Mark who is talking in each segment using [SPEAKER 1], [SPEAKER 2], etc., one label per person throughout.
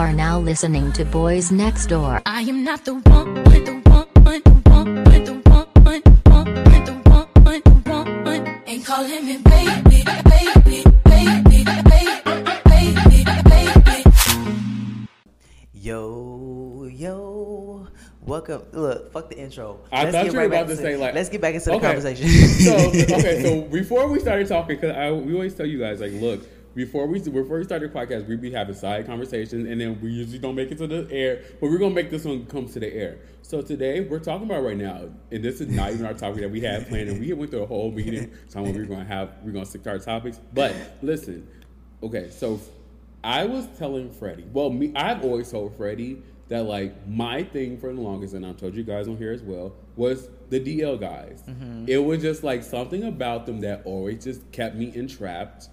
[SPEAKER 1] are now listening to Boys Next Door.
[SPEAKER 2] I am not the one, the one, the one, the one, the one, the one, the one. Ain't calling me baby, baby, baby, baby, baby, baby.
[SPEAKER 3] Yo, yo, welcome. Look, fuck the intro.
[SPEAKER 4] I
[SPEAKER 3] Let's
[SPEAKER 4] thought
[SPEAKER 3] get
[SPEAKER 4] you were
[SPEAKER 3] right
[SPEAKER 4] about
[SPEAKER 3] back
[SPEAKER 4] to say like.
[SPEAKER 3] Let's get back into the
[SPEAKER 4] Okay.
[SPEAKER 3] conversation.
[SPEAKER 4] so okay, so before we started talking, because we always tell you guys like, look, before we before we started the podcast, we be having side conversations, and then we usually don't make it to the air, but we're gonna make this one come to the air. So today we're talking about right now, and this is not even our topic that we had planned, and we went through a whole meeting talking what we're gonna have, we're gonna stick to our topics. But listen, okay, so I was telling Freddie, well, me, I've always told Freddie that like my thing for the longest, and I've told you guys on here as well, was the DL guys. Mm-hmm. It was just like something about them that always just kept me entrapped,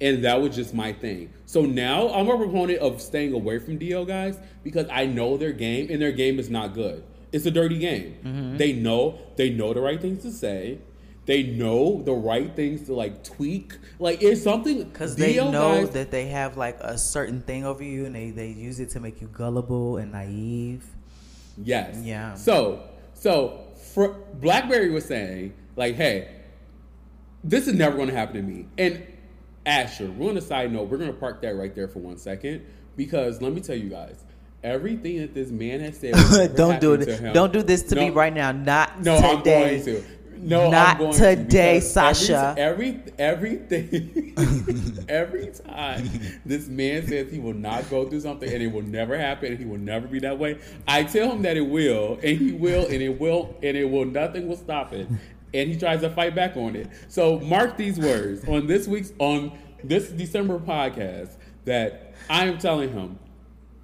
[SPEAKER 4] and that was just my thing. So now I'm a proponent of staying away from DL guys because I know their game, and their game is not good. It's a dirty game. Mm-hmm. They know they know the right things to say. They know the right things to like tweak. Like it's something
[SPEAKER 3] Because they know
[SPEAKER 4] guys-
[SPEAKER 3] that they have like a certain thing over you, and they, they use it to make you gullible and naive.
[SPEAKER 4] Yes.
[SPEAKER 3] Yeah.
[SPEAKER 4] So, so for BlackBerry was saying like, hey, this is never going to happen to me. And Asher, we're on a side note. We're going to park that right there for one second because let me tell you guys, everything that this man has said.
[SPEAKER 3] don't do it. Don't do this to me right now. Not
[SPEAKER 4] No,
[SPEAKER 3] today.
[SPEAKER 4] I'm going to. No,
[SPEAKER 3] Not today,
[SPEAKER 4] to because every-
[SPEAKER 3] Sasha.
[SPEAKER 4] Every, everything, every time this man says he will not go through something and it will never happen and he will never be that way, I tell him that it will and he will and it will and it will. Nothing will stop it, and he tries to fight back on it. So mark these words on this week's on this December podcast that I am telling him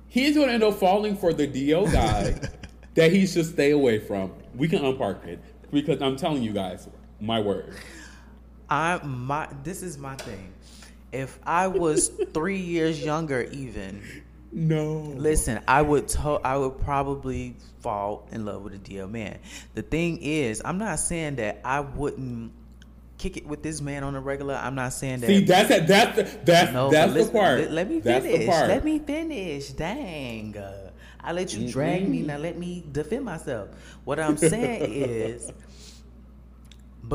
[SPEAKER 4] he's going to end up falling for the DL guy that he should stay away from. We can unpark it because I'm telling you guys, my word.
[SPEAKER 3] I my this is my thing. If I was three years younger, even
[SPEAKER 4] No.
[SPEAKER 3] listen, I would to- I would probably fall in love with a DL man. The thing is, I'm not saying that I wouldn't kick it with this man on a regular. I'm not saying that.
[SPEAKER 4] See, that's it. That's the, that's
[SPEAKER 3] No,
[SPEAKER 4] that's the part.
[SPEAKER 3] Let, let me finish. Let me finish. Dang. Uh, I let you drag me. Now let me defend myself. What I'm saying is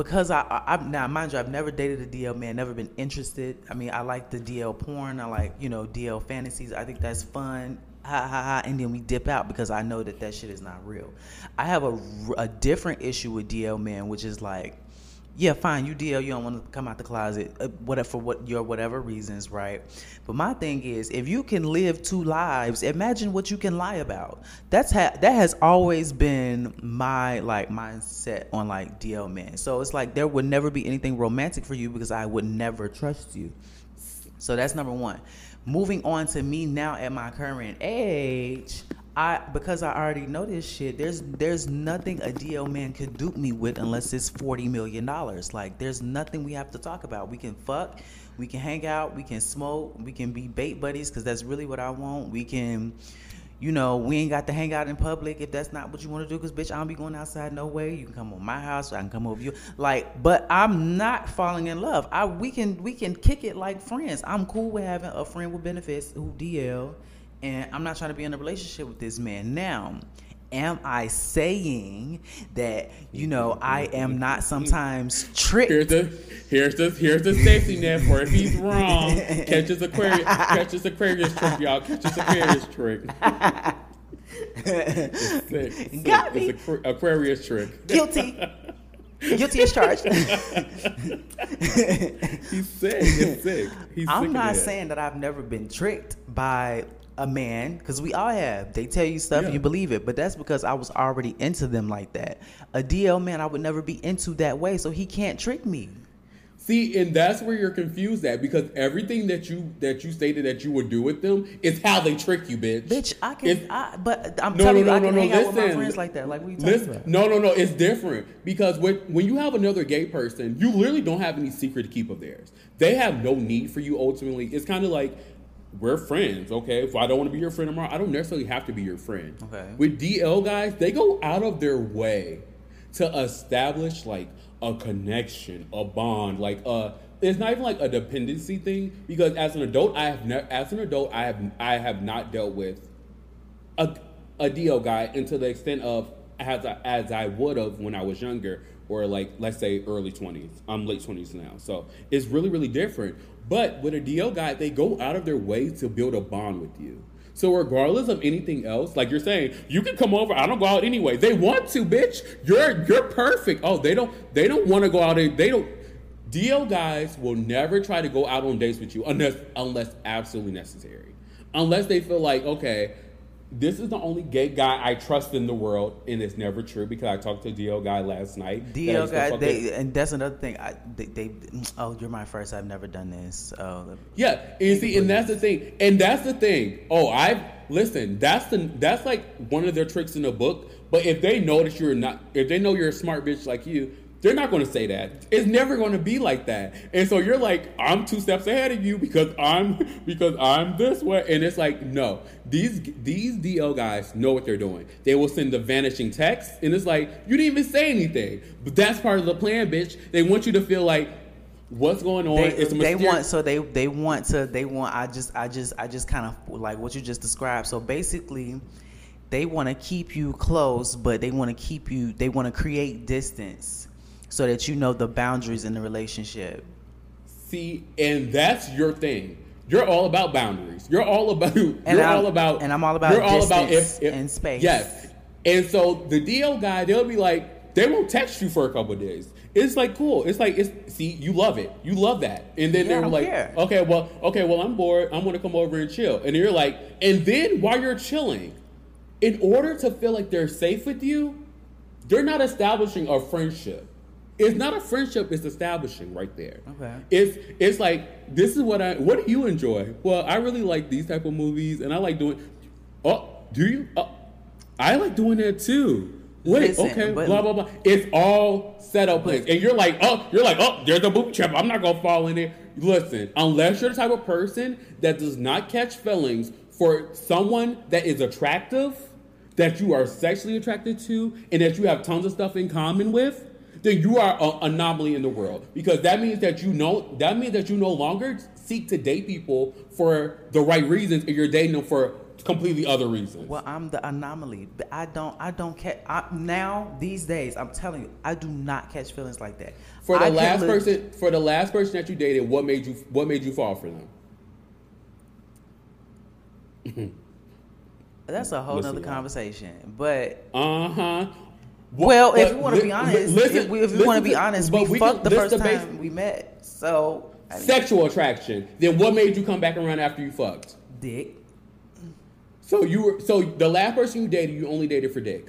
[SPEAKER 3] because I, I, I now mind you, I've never dated a DL man, never been interested. I mean, I like the DL porn. I like you know DL fantasies. I think that's fun. Ha ha ha! And then we dip out because I know that that shit is not real. I have a, a different issue with DL man, which is like yeah, fine, you DL, you don't want to come out the closet, uh, whatever for what your whatever reasons, right? But my thing is, if you can live two lives, imagine what you can lie about. That's ha- that has always been my like mindset on like DL man. So it's like there would never be anything romantic for you because I would never trust you. So that's number one. Moving on to me now at my current age, I because I already know this shit. There's there's nothing a DL man could dupe me with unless it's forty million dollars. Like there's nothing we have to talk about. We can fuck, we can hang out, we can smoke, we can be bait buddies because that's really what I want. We can. You know, we ain't got to hang out in public if that's not what you want to do. Cause bitch, I don't be going outside no way. You can come on my house, I can come over you. Like, but I'm not falling in love. I we can we can kick it like friends. I'm cool with having a friend with benefits who DL, and I'm not trying to be in a relationship with this man. Now, am I saying that you know I am not sometimes tricked?
[SPEAKER 4] Here's the here's the here's the safety net for if he's wrong. Catch his Aquarius catch his Aquarius trick, y'all. Catch his Aquarius trick. It's sick. It's
[SPEAKER 3] Got
[SPEAKER 4] sick.
[SPEAKER 3] me.
[SPEAKER 4] It's Aqu- Aquarius trick.
[SPEAKER 3] Guilty. Guilty as charged.
[SPEAKER 4] He's sick. It's sick. He's sick
[SPEAKER 3] I'm
[SPEAKER 4] of
[SPEAKER 3] not saying that I've never been tricked by a man because we all have. They tell you stuff,
[SPEAKER 4] Yeah.
[SPEAKER 3] you believe it, but that's because I was already into them like that. A DL man, I would never be into that way, so he can't trick me.
[SPEAKER 4] See, and that's where you're confused at because everything that you that you stated that you would do with them is how they trick you, bitch.
[SPEAKER 3] Bitch, I can,
[SPEAKER 4] It's-
[SPEAKER 3] I, but I'm
[SPEAKER 4] No,
[SPEAKER 3] telling
[SPEAKER 4] no,
[SPEAKER 3] you, I can
[SPEAKER 4] no,
[SPEAKER 3] hang
[SPEAKER 4] no.
[SPEAKER 3] out with my friends like that. Like, what are you talking
[SPEAKER 4] Listen,
[SPEAKER 3] about?
[SPEAKER 4] no, no, no. It's different because when when you have another gay person, you literally don't have any secret to keep of theirs. They have no need for you. Ultimately, it's kind of like we're friends. Okay, if I don't want to be your friend tomorrow, I don't necessarily have to be your friend.
[SPEAKER 3] Okay.
[SPEAKER 4] With DL guys, they go out of their way to establish like a connection, a bond, like a it's not even like a dependency thing because as an adult, I have ne- as an adult, I have I have not dealt with a a DL guy into the extent of as I, as I would have when I was younger or like let's say early twenties. I'm late twenties now, so it's really really different. But with a DL guy, they go out of their way to build a bond with you. So regardless of anything else, like you're saying, you can come over. I don't go out anyway. They want to, bitch. You're you're perfect. Oh, they don't they don't want to go out. They don't. DL guys will never try to go out on dates with you unless unless absolutely necessary. Unless they feel like okay, this is the only gay guy I trust in the world, and it's never true because I talked to a DL guy last night.
[SPEAKER 3] DL guy, they and that's another thing. I they, they oh, you're my first. I've never done this. Oh,
[SPEAKER 4] Yeah, and see, and that's the thing, and that's the thing. Oh, I listen. That's the that's like one of their tricks in the book. But if they know that you're not, if they know you're a smart bitch like you, they're not going to say that. It's never going to be like that. And so you're like, I'm two steps ahead of you because I'm because I'm this way. And it's like, no, these these DL guys know what they're doing. They will send the vanishing text, and it's like you didn't even say anything. But that's part of the plan, bitch. They want you to feel like. What's going on?
[SPEAKER 3] they,
[SPEAKER 4] it's a
[SPEAKER 3] they want so they they want to they want I just I just I just kind of like what you just described. So basically, they want to keep you close, but they want to keep you they want to create distance so that you know the boundaries in the relationship.
[SPEAKER 4] See, and that's your thing. You're all about boundaries. You're all about. you're
[SPEAKER 3] I'm-
[SPEAKER 4] all about.
[SPEAKER 3] and I'm all about
[SPEAKER 4] You're all about if, if
[SPEAKER 3] and space.
[SPEAKER 4] Yes, and so the DL guy, they'll be like, they won't text you for a couple of days. It's like cool. It's like it's see, you love it. You love that, and then
[SPEAKER 3] Yeah,
[SPEAKER 4] they're like,
[SPEAKER 3] care.
[SPEAKER 4] okay, well, okay, well, I'm bored. I'm gonna come over and chill, and you're like, and then while you're chilling, in order to feel like they're safe with you, they're not establishing a friendship. It's not a friendship, it's establishing right there.
[SPEAKER 3] Okay.
[SPEAKER 4] It's it's like this is what I what do you enjoy? Well, I really like these type of movies and I like doing Oh, do you? Oh, I like doing that too. Wait,
[SPEAKER 3] Listen,
[SPEAKER 4] okay,
[SPEAKER 3] but-
[SPEAKER 4] blah blah blah. It's all set up place. And you're like, oh, you're like, oh, there's a booby trap. I'm not gonna fall in it. Listen, unless you're the type of person that does not catch feelings for someone that is attractive, that you are sexually attracted to, and that you have tons of stuff in common with, then you are an anomaly in the world. Because that means that you know that means that you no longer seek to date people for the right reasons, and you're dating them for completely other reasons.
[SPEAKER 3] Well, I'm the anomaly. But I don't. I don't catch. I, now these days, I'm telling you, I do not catch feelings like that.
[SPEAKER 4] For the
[SPEAKER 3] I
[SPEAKER 4] last person, for the last person that you dated, what made you what made you fall for them?
[SPEAKER 3] that's a whole
[SPEAKER 4] Listen,
[SPEAKER 3] nother conversation. But
[SPEAKER 4] Uh huh.
[SPEAKER 3] Well, if you want to be honest,
[SPEAKER 4] listen,
[SPEAKER 3] if, we, if you want to be honest, we,
[SPEAKER 4] but
[SPEAKER 3] fucked the first time we met. So I mean,
[SPEAKER 4] Sexual attraction. Then what made you come back around after you fucked?
[SPEAKER 3] dick.
[SPEAKER 4] So you were so the last person you dated, you only dated for dick.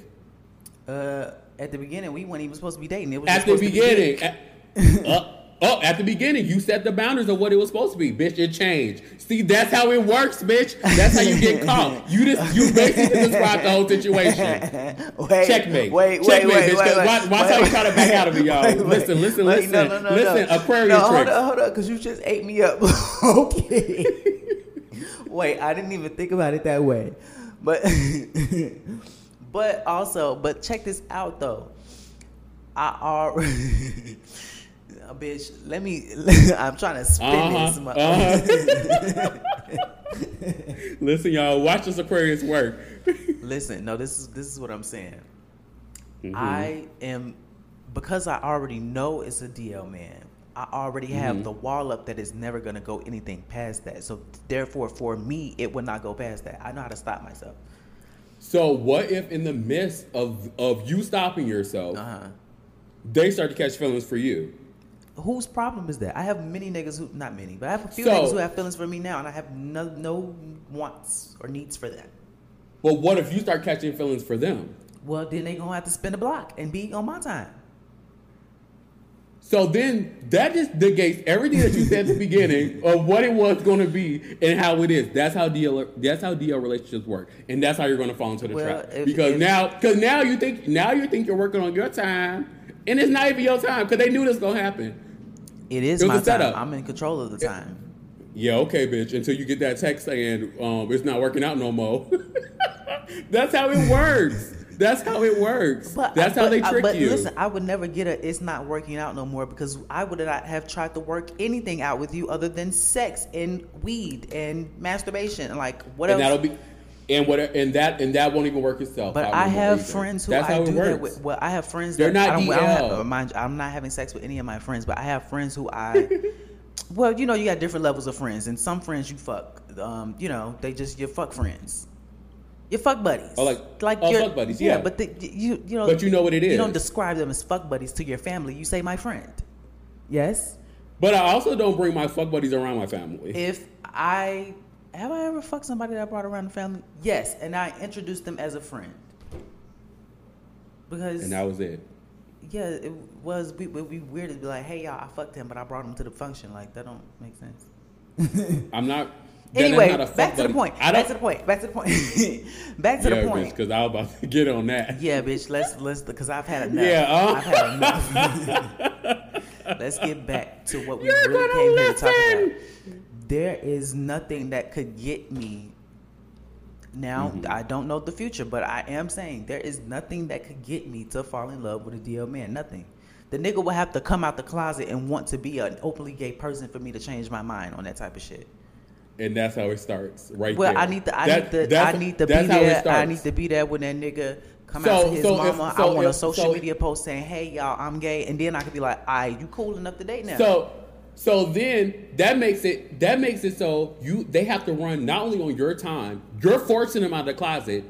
[SPEAKER 3] Uh, at the beginning, we weren't even supposed to be dating. It was
[SPEAKER 4] At the
[SPEAKER 3] supposed to be
[SPEAKER 4] beginning, at, uh, oh, at the beginning, you set the boundaries of what it was supposed to be. Bitch, it changed. See, that's how it works, bitch. That's how you get caught. You just you basically described the whole situation.
[SPEAKER 3] wait,
[SPEAKER 4] Checkmate.
[SPEAKER 3] Wait, wait,
[SPEAKER 4] Checkmate,
[SPEAKER 3] wait,
[SPEAKER 4] bitch,
[SPEAKER 3] wait, wait,
[SPEAKER 4] watch- watch how you try to back out of it, y'all. Listen, listen, listen.
[SPEAKER 3] No, no, no,
[SPEAKER 4] Listen,
[SPEAKER 3] no.
[SPEAKER 4] Aquarius
[SPEAKER 3] no, hold
[SPEAKER 4] tricks.
[SPEAKER 3] up, hold up, because you just ate me up. okay. wait, I didn't even think about it that way, but but also, but check this out though. I already. Uh, bitch, let me. I'm trying to spin this.
[SPEAKER 4] Uh-huh,
[SPEAKER 3] mo-
[SPEAKER 4] uh-huh. Listen, y'all, watch this Aquarius work.
[SPEAKER 3] Listen, no, this is this is what I'm saying.
[SPEAKER 4] Mm-hmm.
[SPEAKER 3] I am because I already know it's a DL man. I already have
[SPEAKER 4] Mm-hmm.
[SPEAKER 3] the wall up that is never gonna go anything past that. So therefore, for me, it would not go past that. I know how to stop myself.
[SPEAKER 4] So what if in the midst of of you stopping yourself,
[SPEAKER 3] Uh huh.
[SPEAKER 4] they start to catch feelings for you?
[SPEAKER 3] Whose problem is that? I have many niggas who, not many, but I have a few
[SPEAKER 4] So-
[SPEAKER 3] niggas who have feelings for me now, and I have no no wants or needs for that.
[SPEAKER 4] Well, what if you start catching feelings for them?
[SPEAKER 3] Well, then they gonna have to spin the block and be on my time.
[SPEAKER 4] So then that just negates everything that you said at the beginning of what it was going to be and how it is. That's how DL that's how DL relationships work, and that's how you're going to fall into the
[SPEAKER 3] Well,
[SPEAKER 4] trap.
[SPEAKER 3] if-
[SPEAKER 4] because
[SPEAKER 3] if-
[SPEAKER 4] now, because now you think now you think you're working on your time, and it's not even your time because they knew this was going to happen.
[SPEAKER 3] It is
[SPEAKER 4] It
[SPEAKER 3] my time. I'm in control of the time.
[SPEAKER 4] Yeah, okay, bitch. Until you get that text saying um, it's not working out no more. That's how it works. That's how it works.
[SPEAKER 3] But
[SPEAKER 4] That's how
[SPEAKER 3] but-
[SPEAKER 4] they
[SPEAKER 3] uh,
[SPEAKER 4] trick
[SPEAKER 3] but
[SPEAKER 4] you.
[SPEAKER 3] listen, I would never get a. It's not working out no more because I would not have tried to work anything out with you other than sex and weed and masturbation and like what
[SPEAKER 4] and
[SPEAKER 3] else?
[SPEAKER 4] that'll be, and what, and that, and that won't even work itself.
[SPEAKER 3] But I have friends who
[SPEAKER 4] That's
[SPEAKER 3] I
[SPEAKER 4] how it
[SPEAKER 3] do that
[SPEAKER 4] works.
[SPEAKER 3] with. Well, I have friends.
[SPEAKER 4] They're
[SPEAKER 3] that
[SPEAKER 4] not
[SPEAKER 3] I don't, I don't
[SPEAKER 4] DL.
[SPEAKER 3] have, mind you, I'm not having sex with any of my friends, but I have friends who I. well, you know, you got different levels of friends, and some friends you fuck. Um, you know, they just your fuck friends. Your fuck buddies.
[SPEAKER 4] Oh, like-
[SPEAKER 3] like
[SPEAKER 4] oh,
[SPEAKER 3] your-
[SPEAKER 4] fuck buddies, yeah.
[SPEAKER 3] but the, you you know.
[SPEAKER 4] But you know what it is.
[SPEAKER 3] You don't describe them as fuck buddies to your family. You say my friend. Yes.
[SPEAKER 4] But I also don't bring my fuck buddies around my family.
[SPEAKER 3] If I have I ever fucked somebody that I brought around the family? Yes, and I introduced them as a friend. Because
[SPEAKER 4] and that was it.
[SPEAKER 3] yeah, it was it would be weird to be like, hey y'all, I fucked him, but I brought him to the function. Like that don't make sense.
[SPEAKER 4] I'm not.
[SPEAKER 3] Anyway,
[SPEAKER 4] not fuck
[SPEAKER 3] back to the point. Back to the point. Back to the point. back to
[SPEAKER 4] yeah,
[SPEAKER 3] the point.
[SPEAKER 4] because I was about to get on that.
[SPEAKER 3] Yeah, bitch. Let's let's because I've had enough.
[SPEAKER 4] Yeah, uh.
[SPEAKER 3] I've had enough. let's get back to what we
[SPEAKER 4] You're
[SPEAKER 3] really came here to talk about. There is nothing that could get me. Now
[SPEAKER 4] Mm-hmm.
[SPEAKER 3] I don't know the future, but I am saying there is nothing that could get me to fall in love with a DL man. Nothing. The nigga will have to come out the closet and want to be an openly gay person for me to change my mind on that type of shit.
[SPEAKER 4] And that's how it starts, right
[SPEAKER 3] Well,
[SPEAKER 4] there.
[SPEAKER 3] I need to, I
[SPEAKER 4] That-
[SPEAKER 3] need to, I need to be
[SPEAKER 4] that's how it
[SPEAKER 3] there. I need to be there when that nigga come
[SPEAKER 4] So-
[SPEAKER 3] out to his
[SPEAKER 4] so if-
[SPEAKER 3] mama.
[SPEAKER 4] so
[SPEAKER 3] I want a social
[SPEAKER 4] so-
[SPEAKER 3] media post saying, "Hey, y'all, I'm gay," and then I could be like, "I, you cool enough to date now?"
[SPEAKER 4] So, so then that makes it that makes it so you they have to run not only on your time, you're forcing them out of the closet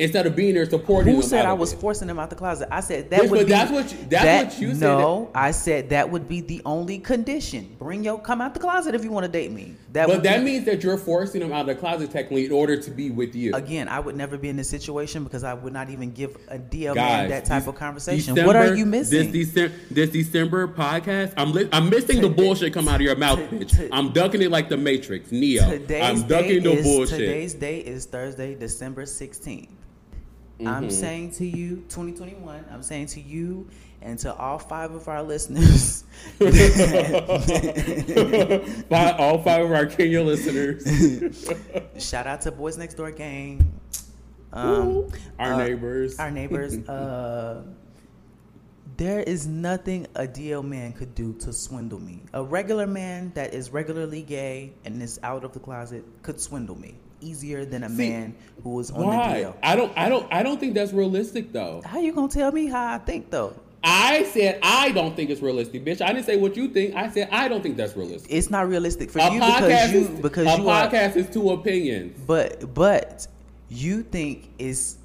[SPEAKER 4] instead of being there supporting
[SPEAKER 3] who said I was
[SPEAKER 4] it.
[SPEAKER 3] forcing them out the closet? I said that
[SPEAKER 4] Yes,
[SPEAKER 3] would
[SPEAKER 4] but
[SPEAKER 3] be.
[SPEAKER 4] that's what you- that's
[SPEAKER 3] that-
[SPEAKER 4] what you said
[SPEAKER 3] No, I said that would be the only condition. Bring your come out the closet if you want to date me. That
[SPEAKER 4] But that
[SPEAKER 3] be,
[SPEAKER 4] means that you're forcing them out of the closet technically in order to be with you.
[SPEAKER 3] Again, I would never be in this situation because I would not even give a man
[SPEAKER 4] Guys,
[SPEAKER 3] that type of conversation.
[SPEAKER 4] December-
[SPEAKER 3] what are you missing?
[SPEAKER 4] This December, this December podcast, I'm li- I'm missing the bullshit come out of your mouth, bitch. I'm ducking it like the Matrix, Neo.
[SPEAKER 3] Today's
[SPEAKER 4] I'm ducking the
[SPEAKER 3] is,
[SPEAKER 4] bullshit.
[SPEAKER 3] Today's day is Thursday, December 16th.
[SPEAKER 4] Mm-hmm.
[SPEAKER 3] I'm saying to you, 2021, I'm saying to you and to all five of our listeners,
[SPEAKER 4] By all five of our Kenya listeners,
[SPEAKER 3] shout out to Boys Next Door Gang. Um,
[SPEAKER 4] our
[SPEAKER 3] uh,
[SPEAKER 4] neighbors,
[SPEAKER 3] Our neighbors. uh, there is nothing a DL man could do to swindle me. A regular man that is regularly gay and is out of the closet could swindle me easier than a
[SPEAKER 4] See,
[SPEAKER 3] man who is on the
[SPEAKER 4] Why? I don't. I don't. I don't think that's realistic, though.
[SPEAKER 3] How you gonna tell me how I think though?
[SPEAKER 4] I said I don't think it's realistic, bitch. I didn't say what you think. I said I don't think that's realistic.
[SPEAKER 3] It's not realistic for
[SPEAKER 4] a
[SPEAKER 3] you because you
[SPEAKER 4] is
[SPEAKER 3] because
[SPEAKER 4] a
[SPEAKER 3] you are.
[SPEAKER 4] podcast is two opinions.
[SPEAKER 3] But but you think is.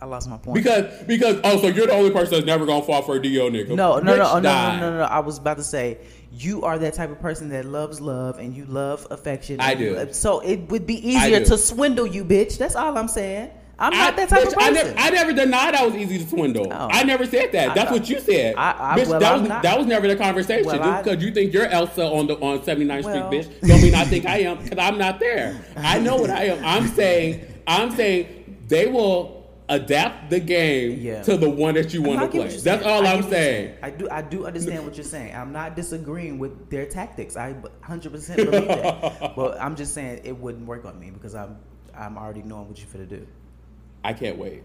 [SPEAKER 3] I lost my point.
[SPEAKER 4] Because because oh, so you're the only person that's never gonna fall for a DL nigga.
[SPEAKER 3] no, no, no,
[SPEAKER 4] Bitch,
[SPEAKER 3] oh, no,
[SPEAKER 4] no,
[SPEAKER 3] no, no, no. I was about to say you are that type of person that loves love and you love affection.
[SPEAKER 4] I do.
[SPEAKER 3] love- So it would be easier to swindle you, bitch. That's all I'm saying. I'm
[SPEAKER 4] I,
[SPEAKER 3] not that type
[SPEAKER 4] bitch,
[SPEAKER 3] of
[SPEAKER 4] I
[SPEAKER 3] person.
[SPEAKER 4] never, I never denied I was easy to swindle.
[SPEAKER 3] Oh.
[SPEAKER 4] I never said that.
[SPEAKER 3] I
[SPEAKER 4] That's what you said.
[SPEAKER 3] I- I-
[SPEAKER 4] bitch,
[SPEAKER 3] well,
[SPEAKER 4] that was that was never the conversation.
[SPEAKER 3] Well,
[SPEAKER 4] just because you think you're Elsa on the on 79th
[SPEAKER 3] Well-
[SPEAKER 4] Street, bitch, don't mean I think I am because I'm not there. I know what I am. I'm saying I'm saying they will adapt the game
[SPEAKER 3] Yeah.
[SPEAKER 4] to the one that you want to play. That's all
[SPEAKER 3] I
[SPEAKER 4] I'm
[SPEAKER 3] get
[SPEAKER 4] saying.
[SPEAKER 3] I do I do understand what you're saying. I'm not disagreeing with their tactics. I 100 percent believe that. but I'm just saying it wouldn't work on me because I'm I'm already knowing what you're going to do.
[SPEAKER 4] I can't wait.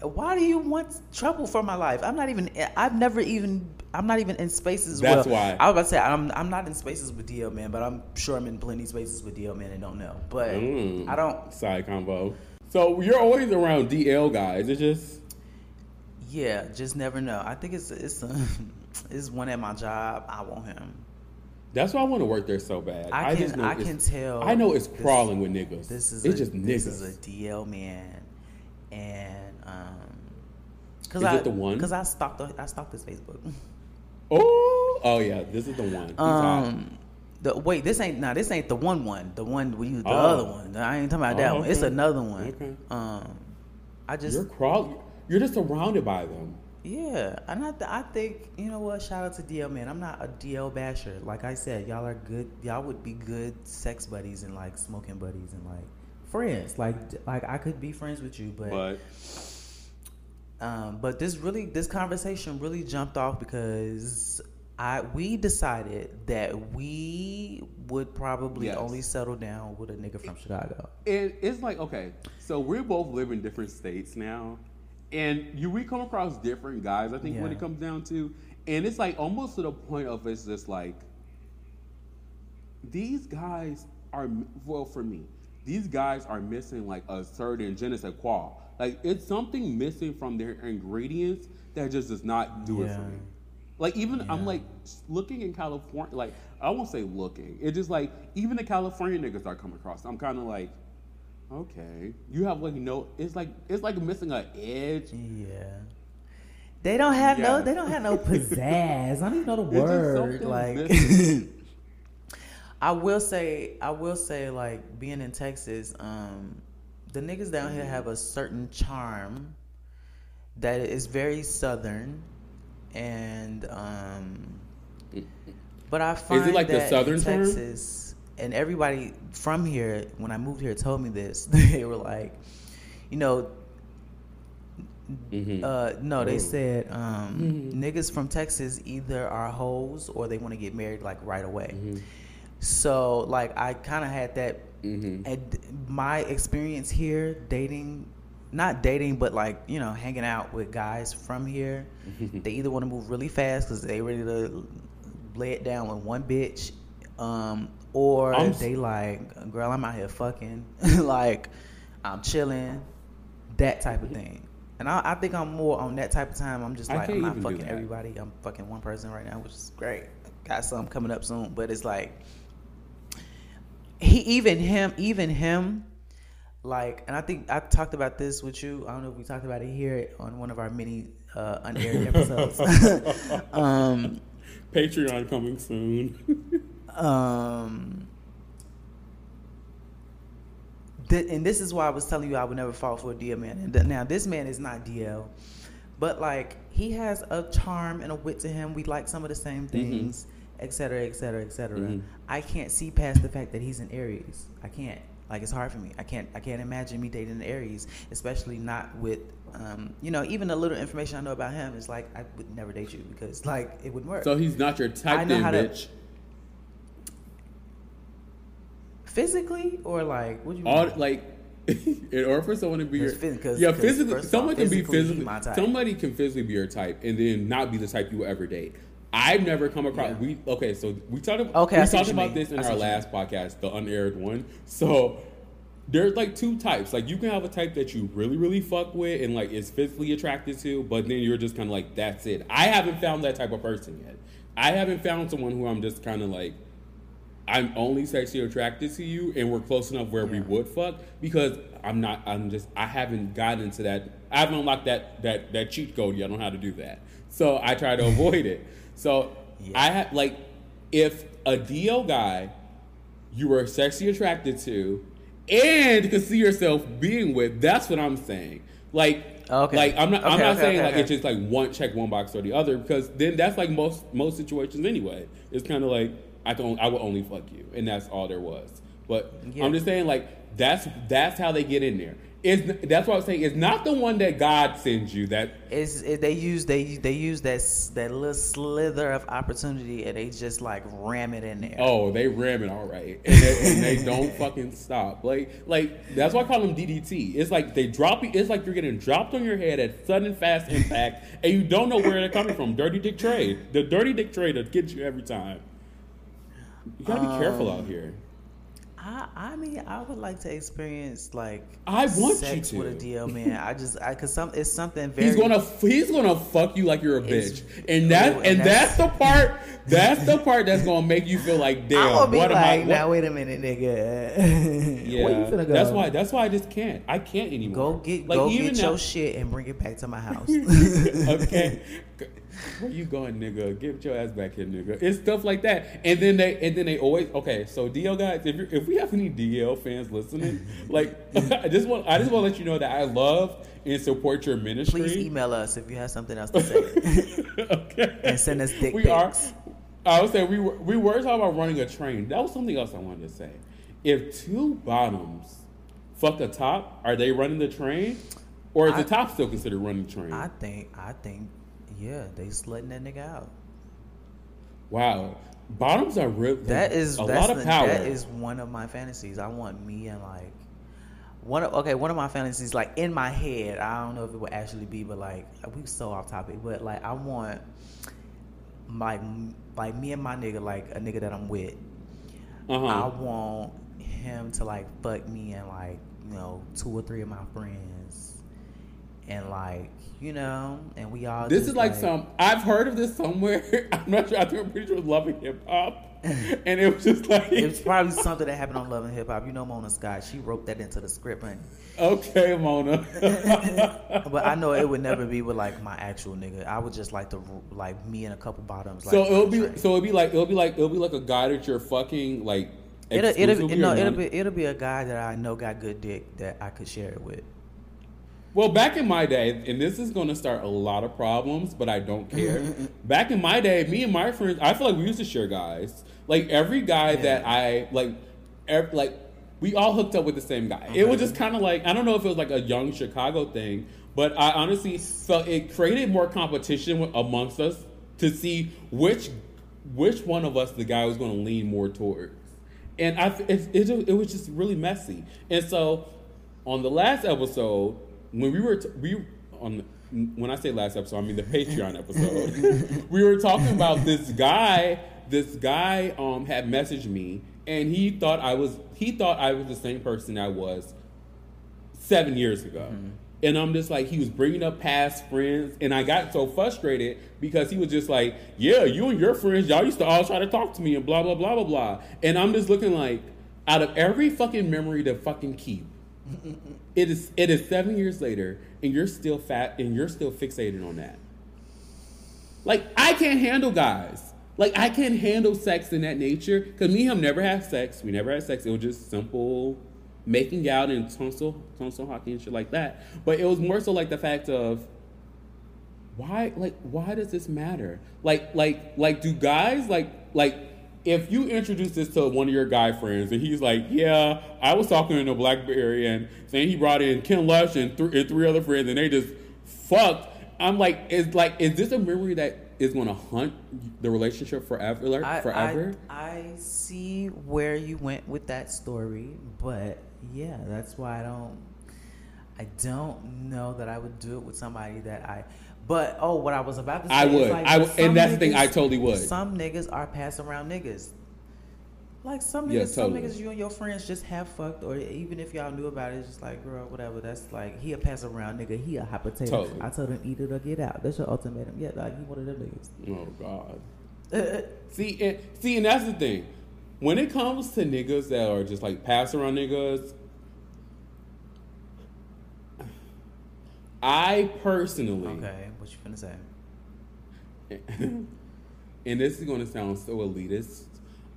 [SPEAKER 3] Why do you want trouble for my life? I'm not even. I've never even. I'm not even in spaces.
[SPEAKER 4] That's
[SPEAKER 3] well,
[SPEAKER 4] why.
[SPEAKER 3] I was about to say I'm. I'm not in spaces with DL man, but I'm sure I'm in plenty spaces with DL man and don't know. But
[SPEAKER 4] Mm.
[SPEAKER 3] I don't.
[SPEAKER 4] Side combo. So you're always around DL guys. It's just
[SPEAKER 3] Yeah, just never know. I think it's it's a, it's one at my job. I want him.
[SPEAKER 4] that's why I want to work there so bad.
[SPEAKER 3] I
[SPEAKER 4] just
[SPEAKER 3] can
[SPEAKER 4] know
[SPEAKER 3] I can tell.
[SPEAKER 4] I know it's
[SPEAKER 3] this-
[SPEAKER 4] crawling with niggas.
[SPEAKER 3] This is
[SPEAKER 4] it's
[SPEAKER 3] a,
[SPEAKER 4] just niggas.
[SPEAKER 3] this is a DL man, and um, cause
[SPEAKER 4] Is
[SPEAKER 3] I,
[SPEAKER 4] it the one?
[SPEAKER 3] Cause I stalked the, I stalked his Facebook.
[SPEAKER 4] Oh, oh yeah, this is the one. He's.
[SPEAKER 3] Um, the wait, this ain't now. This ain't the one one. The one we use the
[SPEAKER 4] Oh.
[SPEAKER 3] other one. I ain't talking about that
[SPEAKER 4] Oh,
[SPEAKER 3] one. It's another one.
[SPEAKER 4] Okay.
[SPEAKER 3] Um, I just
[SPEAKER 4] You're crawling. You're just surrounded by them.
[SPEAKER 3] yeah, and I, th- I think you know what. Shout out to DL man. I'm not a DL basher. Like I said, y'all are good. Y'all would be good sex buddies and like smoking buddies and like friends. Like like I could be friends with you, but
[SPEAKER 4] But
[SPEAKER 3] Um, but this really, this conversation really jumped off because I we decided that we would probably
[SPEAKER 4] Yes.
[SPEAKER 3] only settle down with a nigga from Chicago.
[SPEAKER 4] it, it's like okay, so we both live in different states now, and you we come across different guys. I think when it comes down to, and it's like almost to the point of it's just like these guys are well for me. These guys are missing like a certain je ne sais quoi. Like it's something missing from their ingredients that just does not do it for me. Like even I'm like looking in California. Like I won't say looking. It's just like even the California niggas I come across. I'm kind of like, okay, you have like no. It's like it's like missing an edge.
[SPEAKER 3] Yeah. They don't have
[SPEAKER 4] Yeah.
[SPEAKER 3] no. They don't have no pizzazz. I don't even know the word. Like. I will say, I will say, like being in Texas, um, the niggas down here have a certain charm that is very southern, and um, but I find is it
[SPEAKER 4] like the southern?
[SPEAKER 3] Texas, and everybody from here, when I moved here, told me this. they were like, you know,
[SPEAKER 4] Mhm.
[SPEAKER 3] uh, no, they
[SPEAKER 4] Oh.
[SPEAKER 3] said um,
[SPEAKER 4] Mm-hmm.
[SPEAKER 3] niggas from Texas either are hoes or they want to get married like right away.
[SPEAKER 4] Mm-hmm.
[SPEAKER 3] So like I kind of had that.
[SPEAKER 4] Mhm.
[SPEAKER 3] And my experience here dating, not dating, but like you know hanging out with guys from here, they either want to move really fast because they ready to lay it down with one bitch, um, or
[SPEAKER 4] I'm
[SPEAKER 3] they like, girl, I'm out here fucking, like I'm chilling, that type of thing. And I, I think I'm more on that type of time. I'm just like, I'm not fucking everybody. I'm fucking one person right now, which is great. Got some coming up soon, but it's like he even him even him like and i think i talked about this with you. I don't know if we talked about it here on one of our many uh unaired episodes. Um
[SPEAKER 4] Patreon coming soon.
[SPEAKER 3] um th- and this is why i was telling you i would never fall for a dl man. And th- now this man is not dl but like he has a charm and a wit to him. We like some of the same things et cetera et cetera et cetera.
[SPEAKER 4] Mhm.
[SPEAKER 3] i can't see past the fact that he's an aries. I can't like it's hard for me i can't i can't imagine me dating an aries especially not with um, you know even the little information i know about him is like i would never date you because like it wouldn't work
[SPEAKER 4] so he's not your
[SPEAKER 3] I
[SPEAKER 4] type,
[SPEAKER 3] know
[SPEAKER 4] then,
[SPEAKER 3] how to-
[SPEAKER 4] bitch.
[SPEAKER 3] physically or like what do you
[SPEAKER 4] All
[SPEAKER 3] mean?
[SPEAKER 4] like, in order for someone to be your
[SPEAKER 3] phys- 'cause-
[SPEAKER 4] physically, someone can be
[SPEAKER 3] physically, he
[SPEAKER 4] physically.
[SPEAKER 3] type.
[SPEAKER 4] Somebody can physically be your type and then not be the type you will ever date. I've never come across.
[SPEAKER 3] Yeah.
[SPEAKER 4] We okay, so we talked about
[SPEAKER 3] Okay, I
[SPEAKER 4] we talked about
[SPEAKER 3] mean.
[SPEAKER 4] this in
[SPEAKER 3] I
[SPEAKER 4] our last podcast, the unaired one. So there's like two types. Like you can have a type that you really, really fuck with and like is physically attracted to, but then you're just kind of like that's it. I haven't found that type of person yet. I haven't found someone who I'm just kind of like I'm only sexually attracted to you, and we're close enough where we would fuck because I'm not. I'm just. I haven't gotten into that. I haven't unlocked that that that cheat code yet on how to do that. So I try to avoid it. So
[SPEAKER 3] Yeah.
[SPEAKER 4] I have like if a DL guy you were sexually attracted to and could see yourself being with. That's what I'm saying. Like, oh,
[SPEAKER 3] Okay.
[SPEAKER 4] like I'm not. I'm not
[SPEAKER 3] okay,
[SPEAKER 4] saying
[SPEAKER 3] okay,
[SPEAKER 4] like
[SPEAKER 3] okay.
[SPEAKER 4] it's just like one check one box or the other because then that's like most most situations anyway. It's kind of like I can I will only fuck you and that's all there was. But
[SPEAKER 3] Yeah.
[SPEAKER 4] I'm just saying like that's that's how they get in there. It's, that's what I'm saying. It's not the one that God sends you. That
[SPEAKER 3] It's it, they use they they use that that little slither of opportunity and they just like ram it in there.
[SPEAKER 4] Oh, they ram it all right, and they, and they don't fucking stop. Like, like that's why I call them DDT. It's like they drop you. It's like you're getting dropped on your head at sudden fast impact, and you don't know where they're coming from. Dirty dick trade, the dirty dick trade that gets you every time. You gotta be careful
[SPEAKER 3] Um,
[SPEAKER 4] out here.
[SPEAKER 3] I I mean I would like to experience like
[SPEAKER 4] I want you
[SPEAKER 3] sex
[SPEAKER 4] to.
[SPEAKER 3] with a DL man. I just I cause some it's something very
[SPEAKER 4] He's gonna he's gonna fuck you like you're a bitch, and that
[SPEAKER 3] Oh,
[SPEAKER 4] and,
[SPEAKER 3] and
[SPEAKER 4] that's,
[SPEAKER 3] that's-
[SPEAKER 4] the part that's the part that's gonna make you feel like damn. what
[SPEAKER 3] like,
[SPEAKER 4] am I?
[SPEAKER 3] now wait a minute, nigga.
[SPEAKER 4] yeah,
[SPEAKER 3] Where you finna go?
[SPEAKER 4] that's why that's why I just can't. I can't anymore.
[SPEAKER 3] Go get
[SPEAKER 4] Like,
[SPEAKER 3] go get
[SPEAKER 4] now-
[SPEAKER 3] your shit and bring it back to my house.
[SPEAKER 4] okay. Where you going, nigga? Get your ass back here, nigga. It's stuff like that, and then they and then they always okay. So DL guys, if you if we have any DL fans listening, like I just want I just want to let you know that I love and support your ministry.
[SPEAKER 3] Please email us if you have something else to say.
[SPEAKER 4] okay.
[SPEAKER 3] And send us dick
[SPEAKER 4] we
[SPEAKER 3] pics.
[SPEAKER 4] are. I would say we were we were talking about running a train. That was something else I wanted to say. If two bottoms fuck a top, are they running the train, or is
[SPEAKER 3] I-
[SPEAKER 4] the top still considered running the train?
[SPEAKER 3] I think I think yeah, they just letting that nigga out.
[SPEAKER 4] Wow, bottoms are ripped.
[SPEAKER 3] That is
[SPEAKER 4] a lot of
[SPEAKER 3] the-
[SPEAKER 4] power.
[SPEAKER 3] That is one of my fantasies. I want me and like one of okay, one of my fantasies, like in my head, I don't know if it would actually be, but like we so off topic, but like I want like like me and my nigga, like a nigga that I'm with,
[SPEAKER 4] Uh
[SPEAKER 3] I want him to like fuck me and like you know two or three of my friends, and like you know, and we all.
[SPEAKER 4] This is like some. I've heard of this somewhere. I'm not sure. I think I'm pretty sure it was Love and Hip Hop, and it was just like
[SPEAKER 3] It's probably something that happened on Love and Hip Hop. You know Mona Scott. She wrote that into the script, honey.
[SPEAKER 4] okay, Mona.
[SPEAKER 3] But I know it would never be with like my actual nigga. I would just like to like me and a couple bottoms. Like,
[SPEAKER 4] so it'll be.
[SPEAKER 3] straight.
[SPEAKER 4] So it'll be like. It'll be like. It'll be like a guy that you're fucking like.
[SPEAKER 3] it'll it'll,
[SPEAKER 4] exclusively
[SPEAKER 3] no, it'll be it'll be a guy that I know got good dick that I could share it with.
[SPEAKER 4] Well, back in my day, and this is going to start a lot of problems, but I don't mm-hmm, care. Mm-hmm. back in my day, me and my friends, I feel like we used to share guys. Like every guy that I like, ev- like we all hooked up with the same guy. It was just kind of like I don't know if it was like a young Chicago thing, but I honestly felt it created more competition amongst us to see which which one of us the guy was going to lean more towards. And I, it, it, it was just really messy. And so, on the last episode, when we were t- we on when I say last episode, I mean the Patreon episode. we were talking about this guy. This guy um had messaged me, and he thought I was he thought I was the same person I was seven years ago. And I'm just like, he was bringing up past friends, and I got so frustrated because he was just like, "Yeah, you and your friends, y'all used to all try to talk to me and blah blah blah blah blah." And I'm just looking like, out of every fucking memory to fucking keep, it is it is seven years later, and you're still fat, and you're still fixated on that. Like I can't handle guys. Like I can't handle sex in that nature because me and him never had sex. We never had sex. It was just simple making out and tonsil tonsil hockey and shit like that. But it was more so like the fact of why like why does this matter? Like like like do guys like like if you introduce this to one of your guy friends and he's like, yeah, I was talking in a BlackBerry and saying he brought in Ken Lush and, th- and three other friends and they just fucked. I'm like, is like, is this a memory that is going to hunt the relationship forever? Like,
[SPEAKER 3] I,
[SPEAKER 4] forever?
[SPEAKER 3] I, I see where you went with that story, but yeah, that's why I don't. I don't know that I would do it with somebody that I. But oh, what I was about to say,
[SPEAKER 4] I
[SPEAKER 3] is
[SPEAKER 4] would.
[SPEAKER 3] like,
[SPEAKER 4] I and that's the thing, I totally would.
[SPEAKER 3] Some niggas are pass around niggas. Like some niggas,
[SPEAKER 4] Yeah,
[SPEAKER 3] some niggas you and your friends just have fucked, or even if y'all knew about it, it's just like, girl, whatever. That's like he a pass around nigga. He a hot potato.
[SPEAKER 4] Totally.
[SPEAKER 3] I told him eat it or get out. That's your ultimatum. Yeah, like he one of them niggas.
[SPEAKER 4] oh God.
[SPEAKER 3] niggas.
[SPEAKER 4] See, and, see, and that's the thing. When it comes to niggas that are just like pass around niggas, I personally,
[SPEAKER 3] okay, what you finna say?
[SPEAKER 4] and this is going to sound so elitist.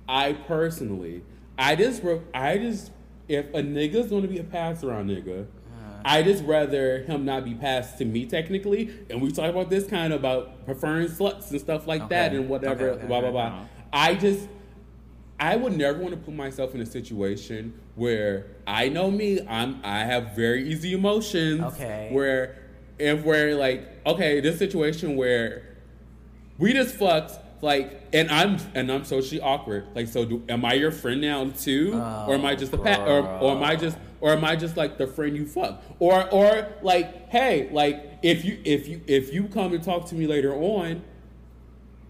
[SPEAKER 4] I personally, I just, re- I just, if a nigga's going to be a pass around nigga,
[SPEAKER 3] Uh-huh.
[SPEAKER 4] I just rather him not be passed to me technically. And we talk about this kind of about preferring sluts and stuff like that and whatever,
[SPEAKER 3] Okay, okay,
[SPEAKER 4] blah blah blah.
[SPEAKER 3] Uh-huh.
[SPEAKER 4] I just, I would never want to put myself in a situation where I know me. I'm I have very easy emotions.
[SPEAKER 3] Okay.
[SPEAKER 4] Where if we're like okay, this situation where we just fucked like and I'm and I'm socially awkward. Like so do am I your friend now too? or am I just a pat or, or am I just or am I just like the friend you fuck? Or or like, hey, like if you if you if you come and talk to me later on,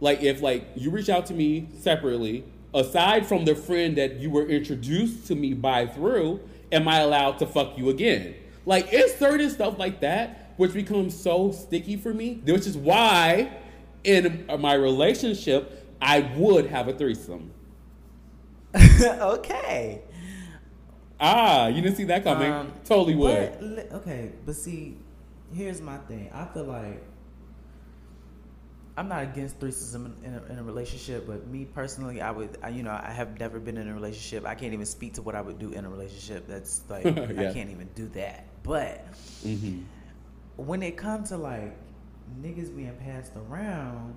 [SPEAKER 4] like if like you reach out to me separately, aside from the friend that you were introduced to me by through, am I allowed to fuck you again? Like it's certain stuff like that which becomes so sticky for me, which is why in my relationship I would have a threesome.
[SPEAKER 3] okay.
[SPEAKER 4] Ah, you didn't see that coming.
[SPEAKER 3] Um,
[SPEAKER 4] totally would.
[SPEAKER 3] But, okay, but see, here's my thing. I feel like I'm not against threesomes in, in, a, in a relationship, but me personally, I would, I, you know, I have never been in a relationship. I can't even speak to what I would do in a relationship. That's like, I can't even do that. But
[SPEAKER 4] hmm
[SPEAKER 3] when it comes to like niggas being passed around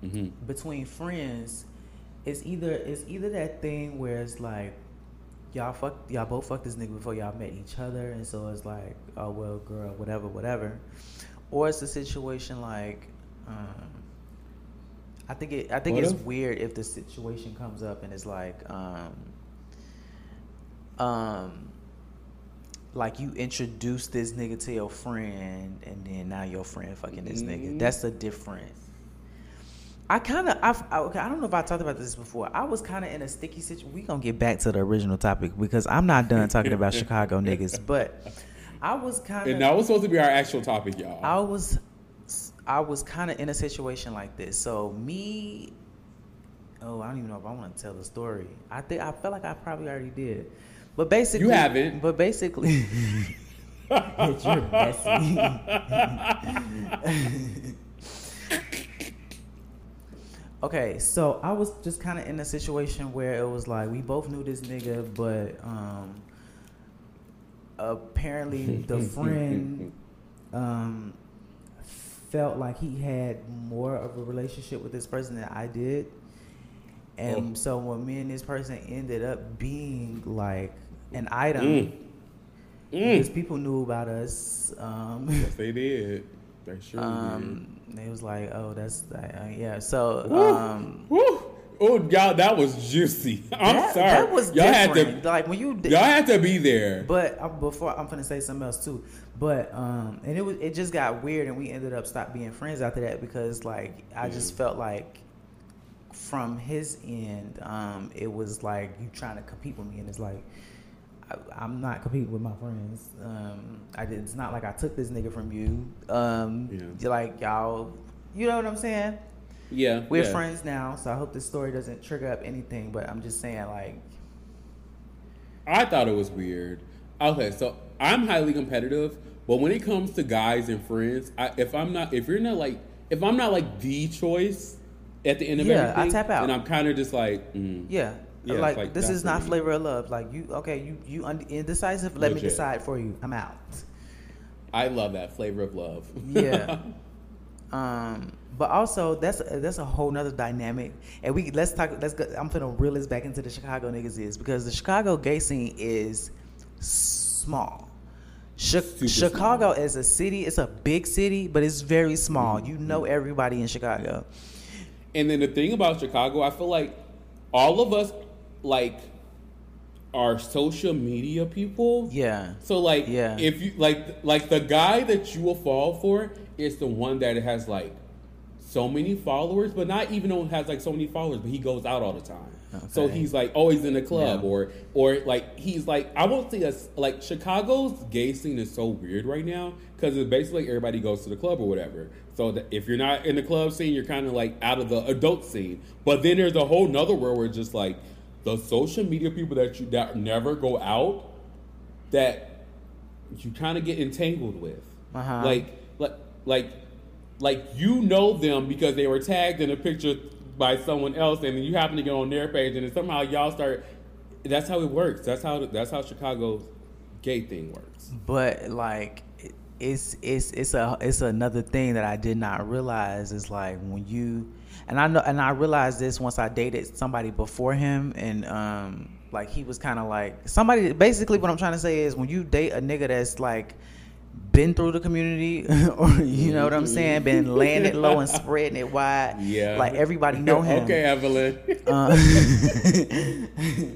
[SPEAKER 4] hmm
[SPEAKER 3] between friends, it's either it's either that thing where it's like y'all fuck y'all both fucked this nigga before y'all met each other, and so it's like oh well, girl, whatever, whatever, or it's a situation like. Um, I think it. I think
[SPEAKER 4] What
[SPEAKER 3] it's
[SPEAKER 4] if-
[SPEAKER 3] weird if the situation comes up and it's like, um, um, like you introduce this nigga to your friend, and then now your friend fucking this
[SPEAKER 4] Mm-hmm.
[SPEAKER 3] nigga. That's a different. I kind of, I, I, okay, I don't know if I talked about this before. I was kind of in a sticky situation. We gonna get back to the original topic because I'm not done talking about Chicago niggas, but I was kind of And
[SPEAKER 4] that was supposed to be our actual topic, y'all.
[SPEAKER 3] I was I was kind of in a situation like this. So me Oh, I don't even know if I want to tell the story. I think I felt like I probably already did. But basically
[SPEAKER 4] You haven't.
[SPEAKER 3] But basically Bitch, you're messy. okay, so I was just kind of in a situation where it was like we both knew this nigga, but um apparently the friend um felt like he had more of a relationship with this person than I did. And
[SPEAKER 4] Oh.
[SPEAKER 3] so when me and this person ended up being like an item,
[SPEAKER 4] Mm.
[SPEAKER 3] because people knew about us, um,
[SPEAKER 4] yes, they did. They sure
[SPEAKER 3] um, they was like, "Oh, that's uh, yeah." So.
[SPEAKER 4] Woo.
[SPEAKER 3] um,
[SPEAKER 4] Woo. Oh, y'all, that was juicy. I'm
[SPEAKER 3] that,
[SPEAKER 4] sorry.
[SPEAKER 3] that was
[SPEAKER 4] y'all had to.
[SPEAKER 3] like when you did,
[SPEAKER 4] Y'all had to be there.
[SPEAKER 3] But uh, before I'm gonna say something else too. But um, and it was it just got weird, and we ended up stop being friends after that because like I just felt like from his end, um, it was like you trying to compete with me, and it's like I, I'm not competing with my friends. Um, I did, it's not like I took this nigga from you. Um,
[SPEAKER 4] Yeah.
[SPEAKER 3] like y'all, you know what I'm saying?
[SPEAKER 4] yeah,
[SPEAKER 3] We're
[SPEAKER 4] yeah.
[SPEAKER 3] friends now, so I hope this story doesn't trigger up anything. But I'm just saying, like,
[SPEAKER 4] I thought it was weird. Okay, so I'm highly competitive, but when it comes to guys and friends, I, if I'm not, if you're not like, if I'm not like the choice at the end of
[SPEAKER 3] Yeah, I tap out.
[SPEAKER 4] and I'm kind of just like, mm,
[SPEAKER 3] Yeah.
[SPEAKER 4] Yeah,
[SPEAKER 3] like,
[SPEAKER 4] like,
[SPEAKER 3] this is not flavor of love. Like you, okay, you you un- indecisive. Let me decide for you. I'm out.
[SPEAKER 4] I love that flavor of love.
[SPEAKER 3] Yeah. um, but also that's that's a whole nother dynamic. And we let's talk. Let's go. I'm gonna reel this back into the Chicago niggas is because the Chicago gay scene is small.
[SPEAKER 4] Super
[SPEAKER 3] Chicago is a city, it's a big city, but it's very small.
[SPEAKER 4] Mm-hmm.
[SPEAKER 3] You know everybody in Chicago.
[SPEAKER 4] And then the thing about Chicago, I feel like all of us like are social media people.
[SPEAKER 3] Yeah.
[SPEAKER 4] So like
[SPEAKER 3] Yeah.
[SPEAKER 4] if you like like the guy that you will fall for is the one that has like so many followers, but not even though has like so many followers, but he goes out all the time. So he's like always in the club
[SPEAKER 3] Yeah.
[SPEAKER 4] or or like he's like I won't say that's like Chicago's gay scene is so weird right now because it's basically everybody goes to the club or whatever. So that if you're not in the club scene, you're kind of like out of the adult scene. But then there's a whole nother world where it's just like the social media people that you that never go out that you kind of get entangled with.
[SPEAKER 3] Uh-huh.
[SPEAKER 4] Like, like, like, like you know them because they were tagged in a picture by someone else, and then you happen to get on their page, and then somehow y'all start. That's how it works. That's how that's how Chicago's gay thing works.
[SPEAKER 3] but like it's it's it's a it's another thing that I did not realize is like when you and I know and I realized this once I dated somebody before him and um like he was kind of like somebody basically what I'm trying to say is when you date a nigga that's like been through the community or you know what I'm saying been laying it low and spreading it wide
[SPEAKER 4] Yeah,
[SPEAKER 3] like everybody know him
[SPEAKER 4] okay, Evelyn.
[SPEAKER 3] uh,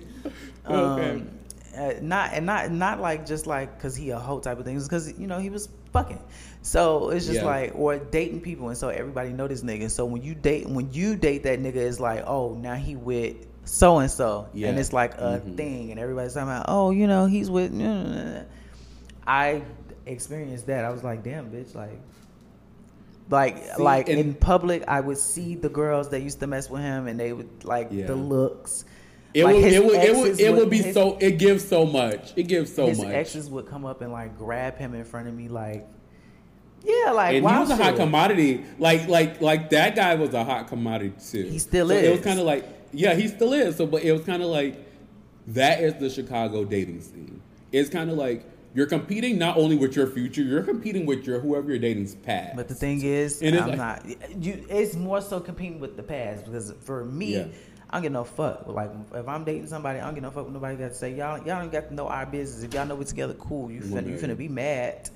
[SPEAKER 4] Okay.
[SPEAKER 3] um, uh, not and not not like just like because he a hoe type of thing. Because you know he was fucking. So it's just
[SPEAKER 4] Yeah.
[SPEAKER 3] like or dating people, and so everybody know this nigga. So when you date when you date that nigga, it's like oh now he with so and so, and it's like a
[SPEAKER 4] Mhm.
[SPEAKER 3] thing, and everybody's talking about oh you know he's with. I experienced that. I was like damn bitch like. Like
[SPEAKER 4] See,
[SPEAKER 3] like in public, I would see the girls that used to mess with him, and they would like
[SPEAKER 4] Yeah.
[SPEAKER 3] the looks.
[SPEAKER 4] It
[SPEAKER 3] Like,
[SPEAKER 4] would, it would, it would, it would be
[SPEAKER 3] his-
[SPEAKER 4] so. It gives so much. It gives so
[SPEAKER 3] his
[SPEAKER 4] much.
[SPEAKER 3] exes would come up and like grab him in front of me, like, yeah, like
[SPEAKER 4] and he was a hot commodity. Like like like that guy was a hot commodity too.
[SPEAKER 3] He still
[SPEAKER 4] so It was kind of like yeah, he still is. So but it was kind of like that is the Chicago dating scene. It's kind of like you're competing not only with your future, you're competing with your whoever you're dating's past.
[SPEAKER 3] But the thing is,
[SPEAKER 4] And
[SPEAKER 3] I'm
[SPEAKER 4] like-
[SPEAKER 3] not. You, it's more so competing with the past because for me,
[SPEAKER 4] Yeah.
[SPEAKER 3] I don't get no fuck. Like if I'm dating somebody, I don't get no fuck. What nobody got to say. Y'all, y'all don't got to know our business. If y'all know we together, cool. You finna, you finna be mad.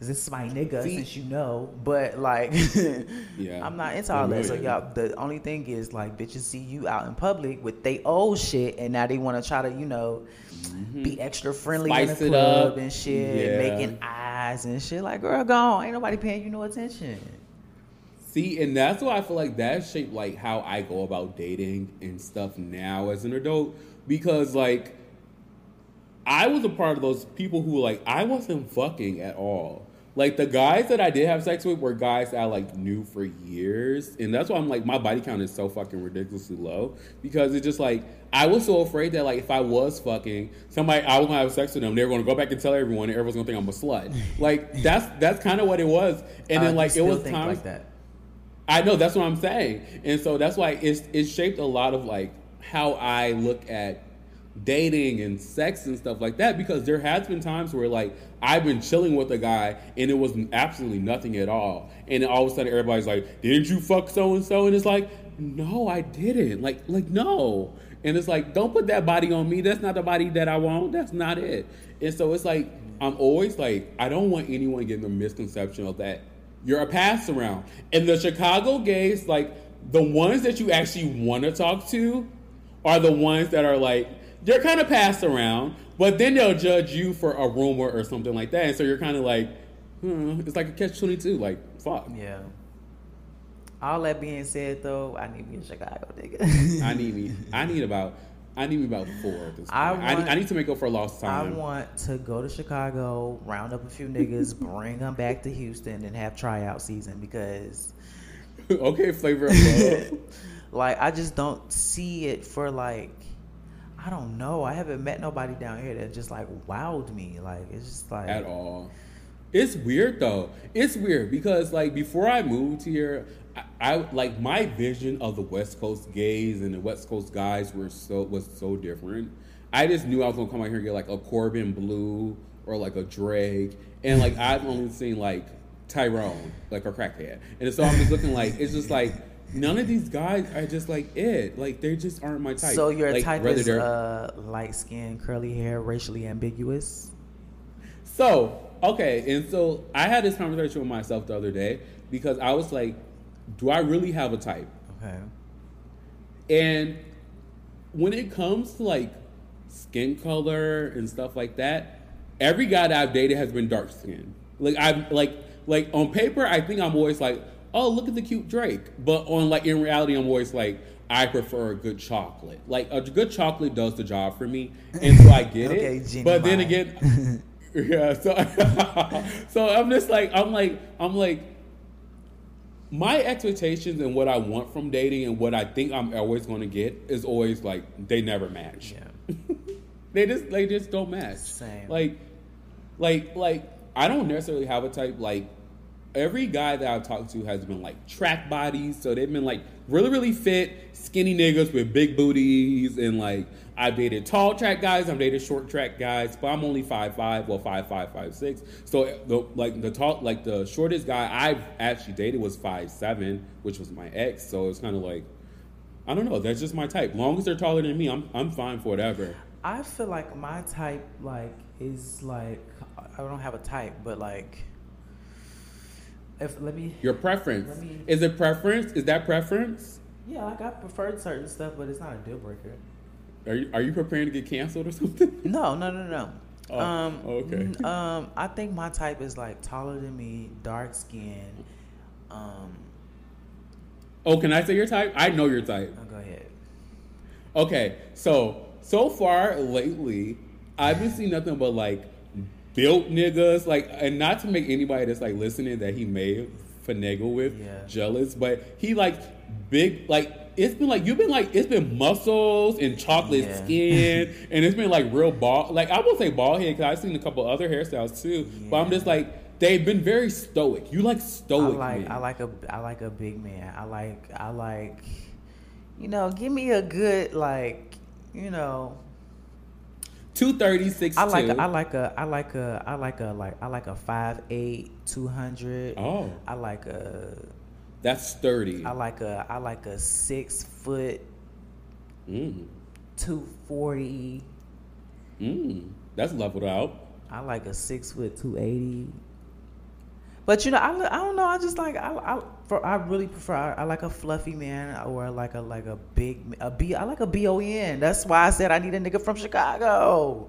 [SPEAKER 3] This is my nigga,
[SPEAKER 4] See-
[SPEAKER 3] since you know. But like,
[SPEAKER 4] Yeah.
[SPEAKER 3] I'm not into all that. So y'all, the only thing is like, bitches see you out in public with they old shit, and now they want to try to, you know, be extra friendly in
[SPEAKER 4] Mm-hmm.
[SPEAKER 3] The club
[SPEAKER 4] up.
[SPEAKER 3] and shit,
[SPEAKER 4] Yeah.
[SPEAKER 3] making eyes and shit. Like, girl, gone. Ain't nobody paying you no attention.
[SPEAKER 4] See, and that's why I feel like that shaped like how I go about dating and stuff now as an adult. Because like I was a part of those people who like I wasn't fucking at all. Like the guys that I did have sex with were guys that I like knew for years. And that's why I'm like my body count is so fucking ridiculously low. Because it's just like I was so afraid that like if I was fucking somebody I was gonna have sex with them, they were gonna go back and tell everyone and everyone's gonna think I'm a slut. Like that's that's kind of what it was. And then like it was times
[SPEAKER 3] like that.
[SPEAKER 4] I know that's what I'm saying, and so that's why it's it shaped a lot of like how I look at dating and sex and stuff like that. Because there has been times where like I've been chilling with a guy and it was absolutely nothing at all, and all of a sudden everybody's like, "Didn't you fuck so and so?" And it's like, "No, I didn't." Like, like no, and it's like, don't put that body on me. That's not the body that I want. That's not it. And so it's like I'm always like, I don't want anyone getting the misconception of that you're a pass around. And the Chicago gays, like the ones that you actually want to talk to, are the ones that are like they're kind of passed around, but then they'll judge you for a rumor or something like that, and so you're kind of like, hmm, it's like a catch twenty two. Like fuck,
[SPEAKER 3] Yeah. All that being said, though, I need me a Chicago nigga.
[SPEAKER 4] I need me, I need about, I need about four at this point.
[SPEAKER 3] I
[SPEAKER 4] I, need, I need to make up for lost time.
[SPEAKER 3] I want to go to Chicago, round up a few niggas, bring them back to Houston, and have tryout season because,
[SPEAKER 4] okay, flavor of love.
[SPEAKER 3] like, I just don't see it for like, I don't know. I haven't met nobody down here that just like wowed me. Like, it's just like
[SPEAKER 4] at all. It's weird though. It's weird because like before I moved here, I, I like my vision of the West Coast gays and the West Coast guys were so was so different. I just knew I was gonna come out here and get like a Corbin Bleu or like a Drake, and like I've only seen like Tyrone, like a crackhead, and so I'm just looking like it's just like none of these guys are just like it. Like they just aren't my type.
[SPEAKER 3] So your
[SPEAKER 4] Like,
[SPEAKER 3] type is uh, light skin, curly hair, racially ambiguous.
[SPEAKER 4] So, okay, and so I had this conversation with myself the other day because I was like, do I really have a type?
[SPEAKER 3] Okay.
[SPEAKER 4] And when it comes to like skin color and stuff like that, every guy that I've dated has been dark skinned. Like I'm like like on paper, I think I'm always like, oh, look at the cute Drake. But on like in reality, I'm always like, I prefer a good chocolate. Like a good chocolate does the job for me, and so I get
[SPEAKER 3] Okay,
[SPEAKER 4] it.
[SPEAKER 3] Jenny
[SPEAKER 4] but then again, yeah. So so I'm just like I'm like I'm like my expectations and what I want from dating and what I think I'm always going to get is always like they never match.
[SPEAKER 3] Yeah.
[SPEAKER 4] They just they just don't match.
[SPEAKER 3] Same.
[SPEAKER 4] Like like like I don't necessarily have a type like every guy that I've talked to has been like track bodies, so they've been like really really fit, skinny niggas with big booties and like I've dated tall track guys, I've dated short track guys, but I'm only five five, well five five five six. So the like the tall like the shortest guy I've actually dated was five seven, which was my ex. So it's kind of like I don't know. That's just my type. Long as they're taller than me, I'm I'm fine for whatever.
[SPEAKER 3] I feel like my type like is like I don't have a type, but like if let me
[SPEAKER 4] Your preference
[SPEAKER 3] me-
[SPEAKER 4] is it preference? Is that preference?
[SPEAKER 3] yeah, like I preferred certain stuff, but it's not a deal breaker.
[SPEAKER 4] Are you are you preparing to get canceled or something?
[SPEAKER 3] No, no, no, no.
[SPEAKER 4] Oh,
[SPEAKER 3] um,
[SPEAKER 4] okay.
[SPEAKER 3] um, I think my type is like taller than me, dark skin. Um,
[SPEAKER 4] Oh, can I say your type? I know your type.
[SPEAKER 3] oh, go ahead.
[SPEAKER 4] Okay, so so far lately, I've been seeing nothing but like built niggas, like, and not to make anybody that's like listening that he may finagle with
[SPEAKER 3] Yeah.
[SPEAKER 4] jealous, but he like big, like it's been like you've been like it's been muscles and chocolate
[SPEAKER 3] Yeah.
[SPEAKER 4] skin, and it's been like real ball. Like I won't say bald head because I've seen a couple other hairstyles too, but I'm just like they've been very stoic. You like
[SPEAKER 3] I
[SPEAKER 4] stoic,
[SPEAKER 3] like
[SPEAKER 4] men.
[SPEAKER 3] I like a I like a big man. I like I like you know, give me a good like you know
[SPEAKER 4] two thirty six.
[SPEAKER 3] I like a, I like a I like a I like a like I like a five eight two hundred.
[SPEAKER 4] Oh,
[SPEAKER 3] I like a
[SPEAKER 4] that's sturdy.
[SPEAKER 3] I like a I like a six foot
[SPEAKER 4] Mm.
[SPEAKER 3] two forty.
[SPEAKER 4] Mm. That's leveled out.
[SPEAKER 3] I like a six foot two eighty. But you know, I, I don't know. I just like I I, for, I really prefer I, I like a fluffy man or like a like a big a b I like a bon. That's why I said I need a nigga from Chicago.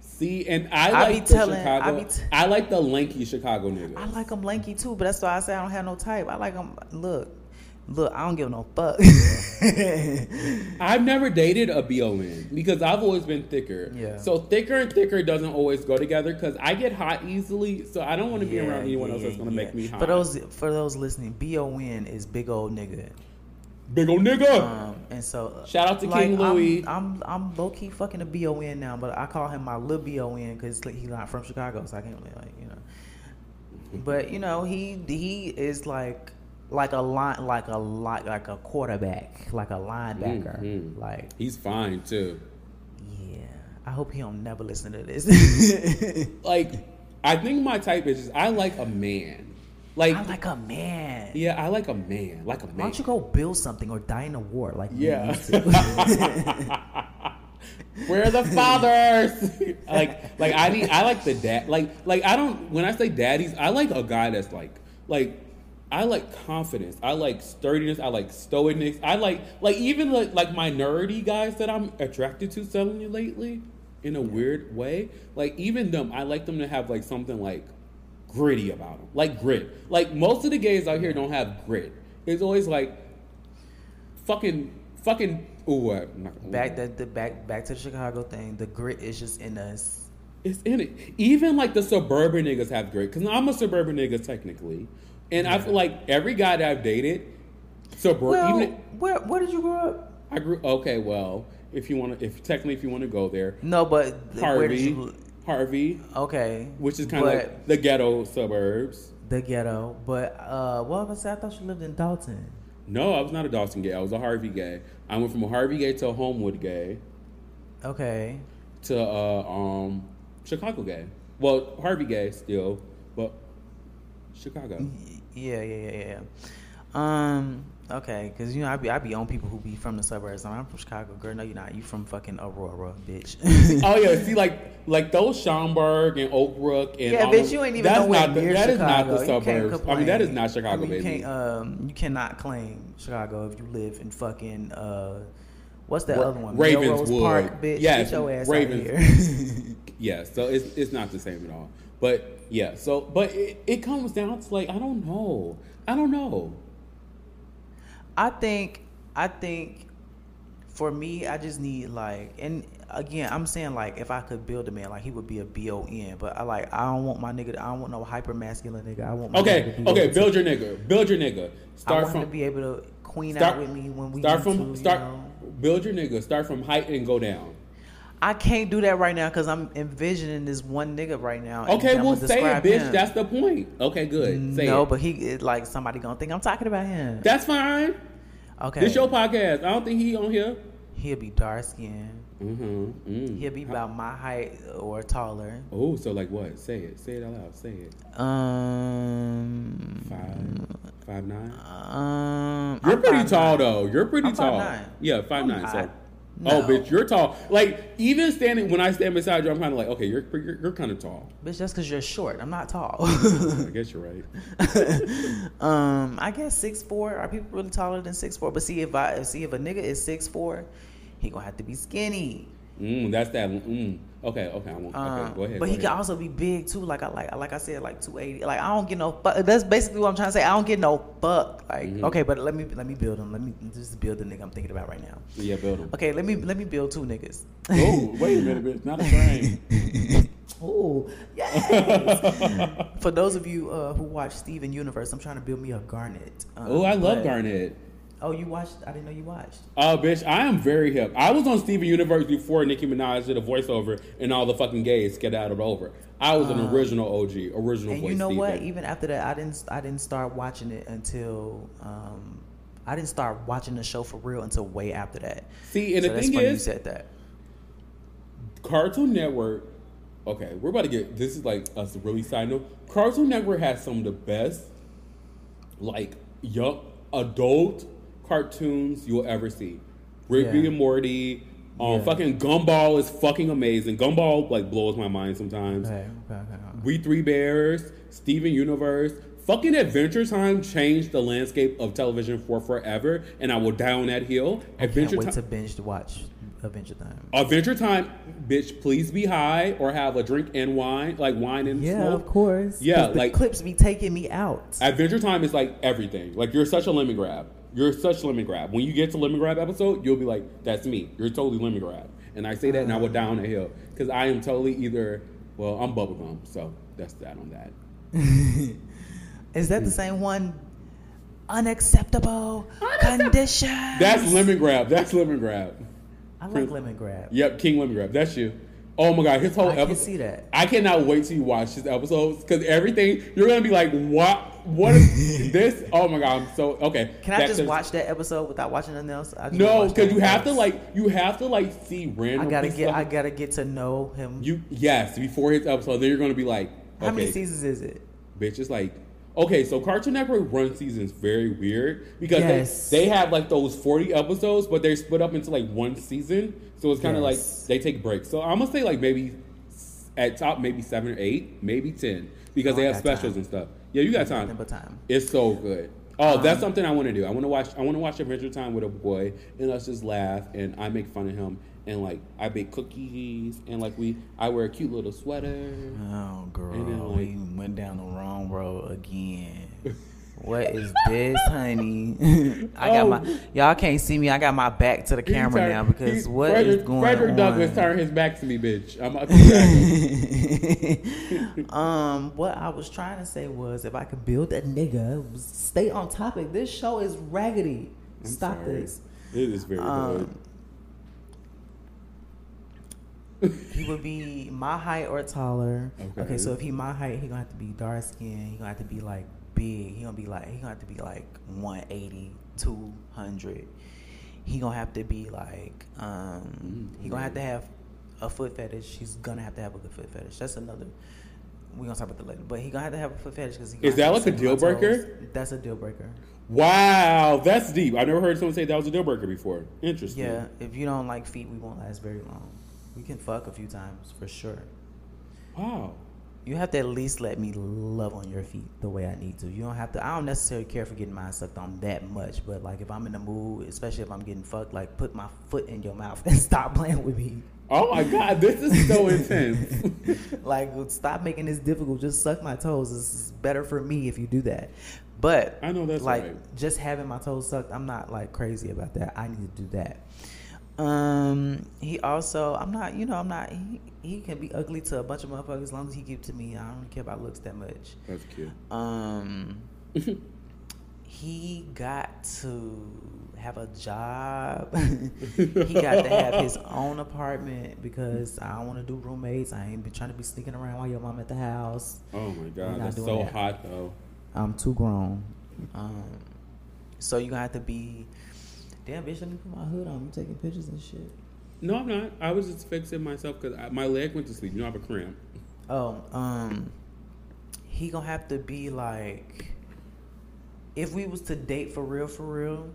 [SPEAKER 4] See, and I
[SPEAKER 3] I
[SPEAKER 4] like
[SPEAKER 3] be
[SPEAKER 4] the
[SPEAKER 3] telling-
[SPEAKER 4] Chicago.
[SPEAKER 3] I
[SPEAKER 4] I,
[SPEAKER 3] be t-
[SPEAKER 4] like the lanky Chicago niggas.
[SPEAKER 3] I like them lanky too, but that's why I say I don't have no type. I like them. Look, look, I don't give no fuck.
[SPEAKER 4] I've never dated a BON because I've always been thicker.
[SPEAKER 3] Yeah.
[SPEAKER 4] So thicker and thicker doesn't always go together because I get hot easily. So I don't want to be around anyone else that's gonna
[SPEAKER 3] yeah.
[SPEAKER 4] make me hot.
[SPEAKER 3] For those for those listening, bon is big old nigga.
[SPEAKER 4] big old nigga.
[SPEAKER 3] Um, and so
[SPEAKER 4] Shout out to King
[SPEAKER 3] I'm-
[SPEAKER 4] Louis.
[SPEAKER 3] I'm, I'm low key fucking a bon now, but I call him my little bon because he's not from Chicago, so I can't really like you know. But you know he he is like like a line like a like like a quarterback like a linebacker
[SPEAKER 4] Mhm.
[SPEAKER 3] like
[SPEAKER 4] He's fine too.
[SPEAKER 3] yeah. I hope he don't never listen to this.
[SPEAKER 4] Like, I think my type is just, I like a man. Like,
[SPEAKER 3] I like a man.
[SPEAKER 4] yeah, I like a man. Like a man.
[SPEAKER 3] Why don't you go build something or die in a war like
[SPEAKER 4] Yeah. We're the fathers? like, like I need. I like the dad. Like, like I don't. When I say daddies, I like a guy that's like, like, I like confidence. I like sturdiness. I like stoicness. I like, like even like like my nerdy guys that I'm attracted to suddenly lately, in a weird way. Like even them, I like them to have like something like gritty about them, like grit. Like most of the gays out here don't have grit. It's always like fucking, fucking. Ooh, I'm not gonna-
[SPEAKER 3] back the, the back back to the Chicago thing. The grit is just in us.
[SPEAKER 4] It's in it. Even like the suburban niggas have grit. Cause I'm a suburban nigga technically, and I feel like every guy that I've dated, suburban.
[SPEAKER 3] Well,
[SPEAKER 4] even
[SPEAKER 3] where where did you grow up?
[SPEAKER 4] I grew. Okay, well, if you want to, if technically if you want to go there,
[SPEAKER 3] No, but
[SPEAKER 4] Harvey,
[SPEAKER 3] you?
[SPEAKER 4] Harvey,
[SPEAKER 3] Okay,
[SPEAKER 4] which is kind of like the ghetto suburbs.
[SPEAKER 3] the ghetto. But uh, what was I? I thought you lived in Dolton.
[SPEAKER 4] No, I was not a Dolton gay. I was a Harvey gay. I went from a Harvey gay to a Homewood gay
[SPEAKER 3] Okay,
[SPEAKER 4] to uh, um Chicago gay. Well, Harvey gay still, but Chicago.
[SPEAKER 3] Yeah, yeah, yeah, yeah. Um, okay, because you know I be I be on people who be from the suburbs. I'm from Chicago, girl. No, you're not. You from fucking Aurora, bitch.
[SPEAKER 4] Oh yeah, see like like those Schaumburg and Oak Brook and
[SPEAKER 3] Yeah, bitch, you ain't even
[SPEAKER 4] that's
[SPEAKER 3] nowhere
[SPEAKER 4] not the,
[SPEAKER 3] near
[SPEAKER 4] that is not the suburbs. I mean that is not. Chicago,
[SPEAKER 3] I mean, you
[SPEAKER 4] baby.
[SPEAKER 3] Can't, um, you cannot claim Chicago if you live in fucking uh, what's that other one?
[SPEAKER 4] Ravenswood.
[SPEAKER 3] Park, bitch.
[SPEAKER 4] Yes,
[SPEAKER 3] Get your ass
[SPEAKER 4] Ravens-
[SPEAKER 3] out here.
[SPEAKER 4] yeah, so it's it's not the same at all. But yeah, so but it, it comes down to like I don't know, I don't know.
[SPEAKER 3] I think I think for me, I just need like, and again, I'm saying like, if I could build a man, like he would be a bon. But I like, I don't want my nigga. I don't want no hyper masculine nigga. I want
[SPEAKER 4] Okay, okay, build your nigga, build your nigga.
[SPEAKER 3] I
[SPEAKER 4] Start
[SPEAKER 3] want him to be able to queen
[SPEAKER 4] start
[SPEAKER 3] out with me when we
[SPEAKER 4] start from
[SPEAKER 3] to,
[SPEAKER 4] start
[SPEAKER 3] You know?
[SPEAKER 4] build your nigga. Start from height and go down.
[SPEAKER 3] I can't do that right now because I'm envisioning this one nigga right now.
[SPEAKER 4] Okay, well say it, bitch.
[SPEAKER 3] him.
[SPEAKER 4] That's the point. Okay, good. Say
[SPEAKER 3] no,
[SPEAKER 4] it.
[SPEAKER 3] but he like somebody gonna think I'm talking about him.
[SPEAKER 4] That's fine.
[SPEAKER 3] okay,
[SPEAKER 4] This your podcast. I don't think he on here.
[SPEAKER 3] he'll be dark skinned.
[SPEAKER 4] Mm-hmm. Mm.
[SPEAKER 3] He'll be about my height or taller.
[SPEAKER 4] Oh, so like what? Say it. Say it out loud. Say it.
[SPEAKER 3] Um,
[SPEAKER 4] Five, five nine.
[SPEAKER 3] um,
[SPEAKER 4] You're
[SPEAKER 3] I'm
[SPEAKER 4] pretty
[SPEAKER 3] 5'9".
[SPEAKER 4] tall though. You're pretty
[SPEAKER 3] I'm
[SPEAKER 4] tall.
[SPEAKER 3] 5'9".
[SPEAKER 4] Yeah, five
[SPEAKER 3] I'm
[SPEAKER 4] nine. So,
[SPEAKER 3] not.
[SPEAKER 4] oh, bitch, you're tall. Like even standing when I stand beside you, I'm kind of like, okay, you're you're, you're kind of tall.
[SPEAKER 3] Bitch, that's because you're short. I'm not tall.
[SPEAKER 4] I guess you're right.
[SPEAKER 3] um, I guess six four. Are people really taller than six four? But see if I see if a nigga is six four, he gonna have to be skinny.
[SPEAKER 4] Mm, that's that. Mm. Okay, okay, I won't. Okay,
[SPEAKER 3] Um,
[SPEAKER 4] go ahead.
[SPEAKER 3] But
[SPEAKER 4] go
[SPEAKER 3] he
[SPEAKER 4] ahead.
[SPEAKER 3] can also be big too. Like I like like I said, like two eighty. Like I don't get no fuck. That's basically what I'm trying to say. I don't get no fuck. Like
[SPEAKER 4] Mm-hmm.
[SPEAKER 3] okay, but let me let me build him. Let me just build the nigga I'm thinking about right now.
[SPEAKER 4] Yeah, build him.
[SPEAKER 3] Okay, let me let me build two niggas.
[SPEAKER 4] Oh, wait a minute, bitch. Not a frame.
[SPEAKER 3] Oh, yes. For those of you uh, who watch Steven Universe, I'm trying to build me a Garnet. Um,
[SPEAKER 4] oh, I love Garnet.
[SPEAKER 3] Oh, you watched? I didn't know you watched.
[SPEAKER 4] Oh, bitch, I am very hip. I was on Steven Universe before Nicki Minaj did a voiceover and all the fucking gays get out of over. I was an original OG, original
[SPEAKER 3] Uh, And
[SPEAKER 4] voice.
[SPEAKER 3] you know what? Even after that, I didn't. I didn't start watching it until. Um, I didn't start watching the show for real until way after that.
[SPEAKER 4] See, and
[SPEAKER 3] so
[SPEAKER 4] the
[SPEAKER 3] that's
[SPEAKER 4] thing
[SPEAKER 3] funny you said that.
[SPEAKER 4] Cartoon Network. Okay, we're about to get. This is like us really side note. Cartoon Network has some of the best, like young adult cartoons you'll ever see. Rick
[SPEAKER 3] Yeah.
[SPEAKER 4] and Morty. Um,
[SPEAKER 3] Yeah.
[SPEAKER 4] fucking Gumball is fucking amazing. Gumball like blows my mind sometimes.
[SPEAKER 3] Okay, okay.
[SPEAKER 4] We Bare Bears, Steven Universe, fucking Adventure Time changed the landscape of television for forever, and I will die on that hill.
[SPEAKER 3] Can't wait
[SPEAKER 4] Time.
[SPEAKER 3] to binge watch Adventure Time.
[SPEAKER 4] Adventure Time, bitch, please be high or have a drink and wine, like wine and
[SPEAKER 3] Yeah,
[SPEAKER 4] smoke.
[SPEAKER 3] of course.
[SPEAKER 4] Yeah, like-
[SPEAKER 3] clips be taking me out.
[SPEAKER 4] Adventure Time is like everything. Like you're such a Lemongrab. You're such Lemongrab. When you get to Lemongrab episode, you'll be like, "That's me." You're totally Lemongrab. And I say that, and I will down the hill because I am totally either. Well, I'm bubblegum, so that's that on that.
[SPEAKER 3] Is that the same one? Unacceptable condition.
[SPEAKER 4] That's Lemongrab. That's Lemongrab.
[SPEAKER 3] I like Lemongrab.
[SPEAKER 4] Yep, King Lemongrab. That's you. Oh my god, his whole
[SPEAKER 3] I can
[SPEAKER 4] episode.
[SPEAKER 3] see that.
[SPEAKER 4] I cannot wait till you watch his episodes because everything you're gonna be like, what? What is this? Oh my god, I'm so okay.
[SPEAKER 3] Can I
[SPEAKER 4] That-
[SPEAKER 3] just watch that episode without watching nothing else? I just
[SPEAKER 4] No, because you have to like you have to like see random.
[SPEAKER 3] I gotta get.
[SPEAKER 4] stuff.
[SPEAKER 3] I gotta get to know him.
[SPEAKER 4] You yes, before his episode, then you're gonna be like,
[SPEAKER 3] How many
[SPEAKER 4] okay,
[SPEAKER 3] seasons is it?
[SPEAKER 4] bitch. It's like okay, so Cartoon Network run seasons very weird because
[SPEAKER 3] Yes.
[SPEAKER 4] they they have like those forty episodes, but they're split up into like one season, so it's kind of
[SPEAKER 3] Yes.
[SPEAKER 4] like they take breaks. So I'm gonna say like maybe at top maybe seven or eight, maybe ten because
[SPEAKER 3] Oh,
[SPEAKER 4] they have specials
[SPEAKER 3] time.
[SPEAKER 4] and stuff. Yeah, you got time.
[SPEAKER 3] time.
[SPEAKER 4] It's so good. Oh,
[SPEAKER 3] Um,
[SPEAKER 4] that's something I want to do. I want to watch. I want to watch Adventure Time with a boy, and us just laugh, and I make fun of him, and like I bake cookies, and like we, I wear a cute little sweater.
[SPEAKER 3] Oh, girl,
[SPEAKER 4] And then, like-
[SPEAKER 3] we went down the wrong road again. What is this, honey? I got
[SPEAKER 4] Oh.
[SPEAKER 3] my y'all can't see me. I got my back to the camera
[SPEAKER 4] turned-
[SPEAKER 3] now because
[SPEAKER 4] he-
[SPEAKER 3] what is
[SPEAKER 4] Frederick,
[SPEAKER 3] going
[SPEAKER 4] Frederick
[SPEAKER 3] on?
[SPEAKER 4] Douglass turned his back to me, bitch. I'm about to
[SPEAKER 3] um, what I was trying to say was if I could build a nigga, stay on topic. This show is raggedy.
[SPEAKER 4] I'm
[SPEAKER 3] Stop
[SPEAKER 4] sorry.
[SPEAKER 3] this.
[SPEAKER 4] It is very
[SPEAKER 3] Um, He would be my height or taller.
[SPEAKER 4] Okay.
[SPEAKER 3] Okay. so if he my height, he gonna have to be dark skinned. He gonna have to be like big. He gonna be like he gonna have to be like 180, 200. He gonna have to be like um he gonna have to have a foot fetish. He's gonna have to have a good foot fetish. That's another. We gonna talk about that later. But he gonna have to have a foot fetish because
[SPEAKER 4] Is that like a deal breaker?
[SPEAKER 3] That's a deal breaker.
[SPEAKER 4] Wow, that's deep. I never heard someone say that was a deal breaker before. Interesting.
[SPEAKER 3] Yeah, if you don't like feet, we won't last very long. We can fuck a few times for sure.
[SPEAKER 4] Wow.
[SPEAKER 3] You have to at least let me love on your feet the way I need to. You don't have to. I don't necessarily care for getting mine sucked on that much, but like if I'm in the mood, especially if I'm getting fucked, like put my foot in your mouth and stop playing with me.
[SPEAKER 4] Oh my god, this is so intense.
[SPEAKER 3] like stop making this difficult. Just suck my toes. Is better for me if you do that. But
[SPEAKER 4] I know that's
[SPEAKER 3] like
[SPEAKER 4] right.
[SPEAKER 3] just having my toes sucked. I'm not like crazy about that. I need to do that. Um, he also, I'm not, you know, I'm not. He, he can be ugly to a bunch of motherfuckers as long as he give to me. I don't care about looks that much.
[SPEAKER 4] That's cute.
[SPEAKER 3] Um, he got to have a job. he got to have his own apartment because I don't want to do roommates. I ain't been trying to be sneaking around while your mom at the house.
[SPEAKER 4] Oh my god, that's so
[SPEAKER 3] that.
[SPEAKER 4] hot though.
[SPEAKER 3] I'm too grown. Um, so you gonna have to be. Damn, bitch, let me put my hood on. You taking pictures and shit.
[SPEAKER 4] No, I'm not. I was just fixing myself because my leg went to sleep. You know, I have a cramp.
[SPEAKER 3] Oh, um, he gonna have to be like, if we was to date for real, for real,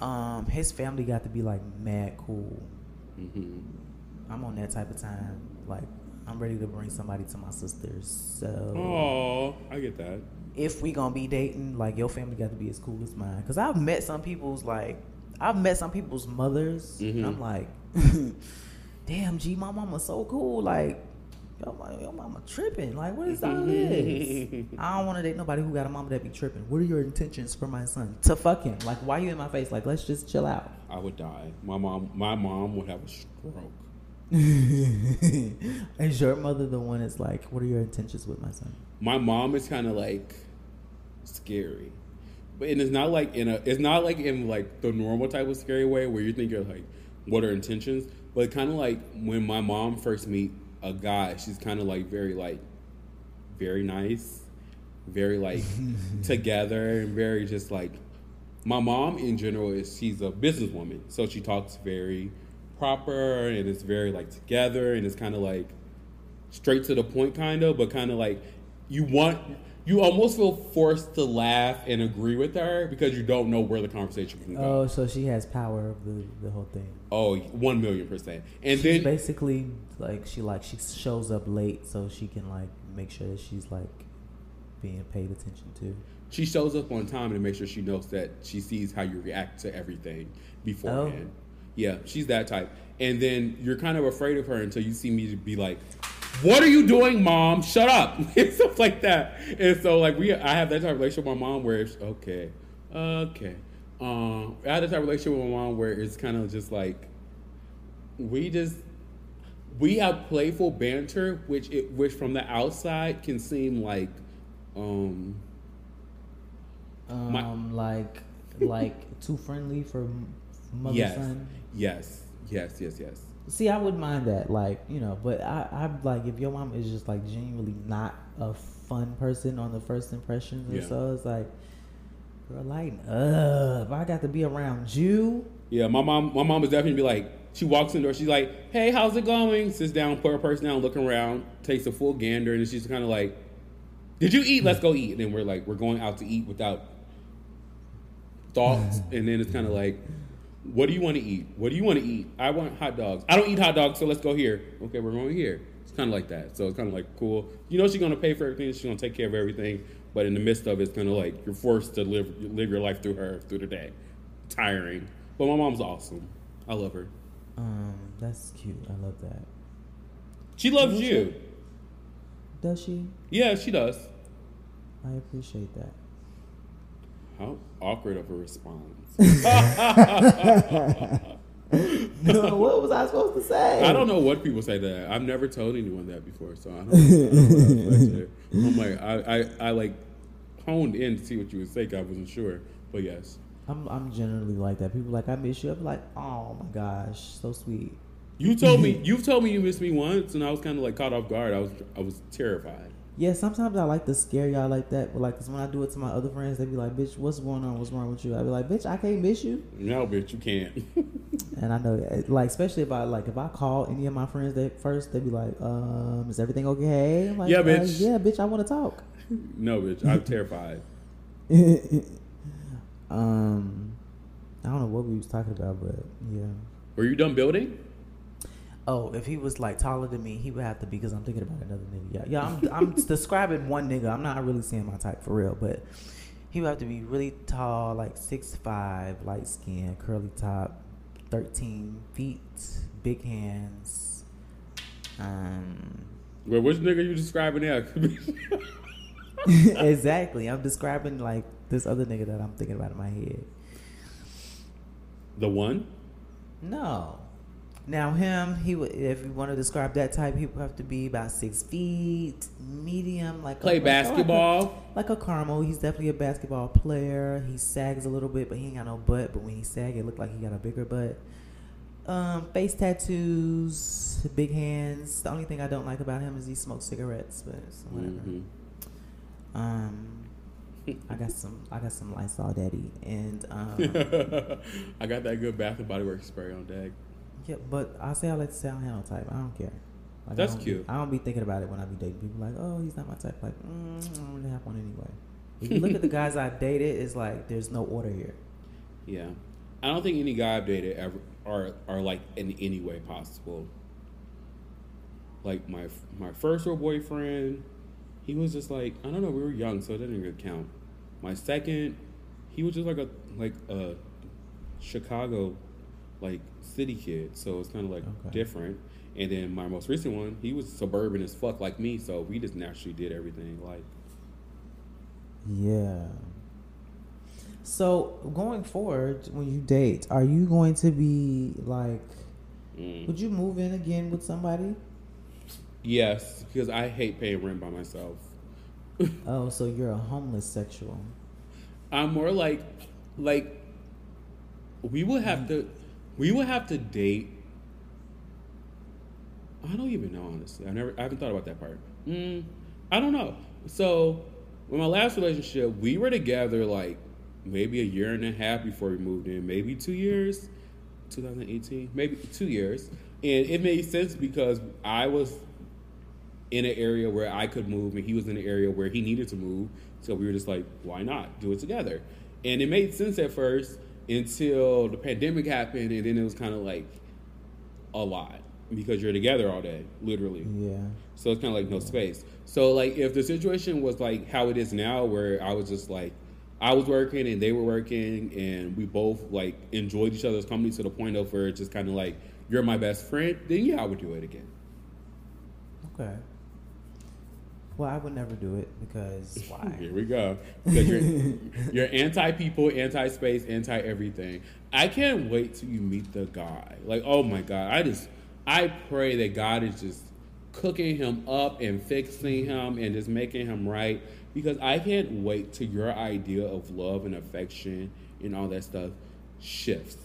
[SPEAKER 3] um, his family got to be like mad cool.
[SPEAKER 4] hmm
[SPEAKER 3] I'm on that type of time. Like, I'm ready to bring somebody to my sisters. So
[SPEAKER 4] Oh, I get that.
[SPEAKER 3] if we gonna be dating, like your family got to be as cool as mine. Cause I've met some people's like, I've met some people's mothers. And
[SPEAKER 4] Mhm.
[SPEAKER 3] I'm like, damn, G, my mama's so cool. Like, yo, my, your mama tripping. Like, what is all this? I don't want to date nobody who got a mama that be tripping. What are your intentions for my son? To fuck him? Like, why you in my face? Like, let's just chill out.
[SPEAKER 4] I would die. My mom, my mom would have a stroke.
[SPEAKER 3] is your mother the one that's like, what are your intentions with my son?
[SPEAKER 4] My mom is kind of like scary, but and it's not like in a. It's not like in like the normal type of scary way where you think you're like, what are intentions? But kind of like when my mom first meet a guy, she's kind of like very like, very nice, very like together, and very just like. My mom in general is she's a businesswoman, so she talks very proper and it's very like together and it's kind of like straight to the point kind of but kind of like you want you almost feel forced to laugh and agree with her because you don't know where the conversation can go
[SPEAKER 3] Oh, so she has power of the, the whole thing.
[SPEAKER 4] oh one million percent and
[SPEAKER 3] she's
[SPEAKER 4] then
[SPEAKER 3] basically like she like she shows up late so she can like make sure that she's like being paid attention to.
[SPEAKER 4] She shows up on time and makes sure she knows that she sees how you react to everything beforehand. Oh. Yeah, she's that type. And then you're kind of afraid of her until you see me be like, "What are you doing, mom? Shut up!" and stuff like that. And so, like, we, I have that type of relationship with my mom where it's okay, okay. Um, I have that type of relationship with my mom where it's kind of just like we just we have playful banter, which it which from the outside can seem like um
[SPEAKER 3] Um,
[SPEAKER 4] My-
[SPEAKER 3] like like too friendly for mother
[SPEAKER 4] yes,
[SPEAKER 3] son.
[SPEAKER 4] Yes, yes, yes, yes.
[SPEAKER 3] See, I wouldn't mind that, like you know, but I, I'm like if your mom is just like genuinely not a fun person on the first impressions, and
[SPEAKER 4] Yeah.
[SPEAKER 3] so it's like, girl, lighten up. I got to be around you.
[SPEAKER 4] Yeah, my mom, my mom would definitely be like, she walks in the door, she's like, "Hey, how's it going?" Sits down, put her purse down, look around, takes a full gander, and she's kind of like, "Did you eat? Let's go eat." And then we're like, we're going out to eat without thoughts, and then it's kind of like, "What do you want to eat? What do you want to eat? I want hot dogs. I don't eat hot dogs, so let's go here. Okay, we're going here." It's kind of like that. So it's kind of like cool. You know, she's gonna pay for everything. She's gonna take care of everything. But in the midst of it, it's kind of like you're forced to live live your life through her through the day. Tiring. But my mom's awesome. I love her.
[SPEAKER 3] Um, that's cute. I love that.
[SPEAKER 4] She loves you.
[SPEAKER 3] Does she?
[SPEAKER 4] Yeah, she does.
[SPEAKER 3] I appreciate that.
[SPEAKER 4] How awkward of a response.
[SPEAKER 3] what was I supposed to say?
[SPEAKER 4] I don't know what people say that. I've never told anyone that before, so I don't know. I don't know what to say. I'm like, I, I, I like honed in to see what you would say. I wasn't sure, but yes,
[SPEAKER 3] I'm I'm generally like that. People like I miss you. I'm like, oh my gosh, so sweet.
[SPEAKER 4] you told me you've told me you missed me once, and I was kind of like caught off guard. I was I was terrified.
[SPEAKER 3] Yeah, sometimes I like to scare y'all like that. But like, cause when I do it to my other friends, they be like, "Bitch, what's going on? What's wrong with you?" I be like, "Bitch, I can't miss you."
[SPEAKER 4] No, bitch, you can't.
[SPEAKER 3] And I know, that, like, especially if I like if I call any of my friends, they first they be like, "Um, is everything okay?" I'm like,
[SPEAKER 4] Yeah,
[SPEAKER 3] "Uh,
[SPEAKER 4] bitch."
[SPEAKER 3] yeah, bitch, I want to talk.
[SPEAKER 4] no, bitch, I'm terrified.
[SPEAKER 3] um, I don't know what we was talking about, but yeah.
[SPEAKER 4] Were you done building?
[SPEAKER 3] Oh, if he was like taller than me, he would have to be because I'm thinking about another nigga. Yeah, yeah. I'm, I'm describing one nigga. I'm not really saying my type for real, but he would have to be really tall, like six five, light skin, curly top, thirteen feet, big hands. Um,
[SPEAKER 4] Well, which nigga you describing now?
[SPEAKER 3] exactly. I'm describing like this other nigga that I'm thinking about in my head.
[SPEAKER 4] the one?
[SPEAKER 3] No. Now him, he would if you want to describe that type, he would have to be about six feet, medium, like
[SPEAKER 4] Play
[SPEAKER 3] a,
[SPEAKER 4] basketball?
[SPEAKER 3] like a, like a caramel. He's definitely a basketball player. He sags a little bit, but he ain't got no butt. But when he sag, it looked like he got a bigger butt. Um, face tattoos, big hands. The only thing I don't like about him is he smokes cigarettes, but it's whatever.
[SPEAKER 4] Mhm.
[SPEAKER 3] Um, I got some, I got some Lysol Daddy, and um,
[SPEAKER 4] I got that good Bath and Body Works spray on deck.
[SPEAKER 3] Yeah, but I say I like to say I don't have type. I don't care. Like,
[SPEAKER 4] That's
[SPEAKER 3] be-
[SPEAKER 4] cute.
[SPEAKER 3] I don't be thinking about it when I be dating people. Like, oh, he's not my type. Like, mm, I don't really have one anyway. If you look at the guys I've dated, it's like there's no order here.
[SPEAKER 4] Yeah, I don't think any guy I've dated ever are are like in any way possible. Like my my first real boyfriend, he was just like I don't know. We were young, so it didn't really count. My second, he was just like a like a Chicago like city kid, so it's kind of like
[SPEAKER 3] Okay.
[SPEAKER 4] different. And then my most recent one, he was suburban as fuck like me, so we just naturally did everything like.
[SPEAKER 3] Yeah. So going forward, when you date, are you going to be like?
[SPEAKER 4] Mm.
[SPEAKER 3] Would you move in again with somebody?
[SPEAKER 4] Yes, because I hate paying rent by myself.
[SPEAKER 3] Oh, so you're a homeless sexual.
[SPEAKER 4] I'm more like, like, we would have to, we would have to date. I don't even know honestly. I never, I haven't thought about that part. Mm, I don't know. So, with my last relationship, we were together like maybe a year and a half before we moved in, maybe two years, 2018, maybe two years, and it made sense because I was in an area where I could move, and he was in an area where he needed to move. So we were just like, why not do it together? And it made sense at first until the pandemic happened, and then it was kind of like a lot. because you're together all day, literally.
[SPEAKER 3] Yeah.
[SPEAKER 4] So it's kind of like no space. So like if the situation was like how it is now, where I was just like I was working and they were working, and we both like enjoyed each other's company to the point of where it's just kind of like you're my best friend, then yeah, I would do it again.
[SPEAKER 3] Okay. Well, I would never do it because why?
[SPEAKER 4] Here we go. You're, you're anti people, anti space, anti everything. I can't wait till you meet the guy. Like, oh my God. I just, I pray that God is just cooking him up and fixing him and just making him right. Because I can't wait till your idea of love and affection and all that stuff shifts.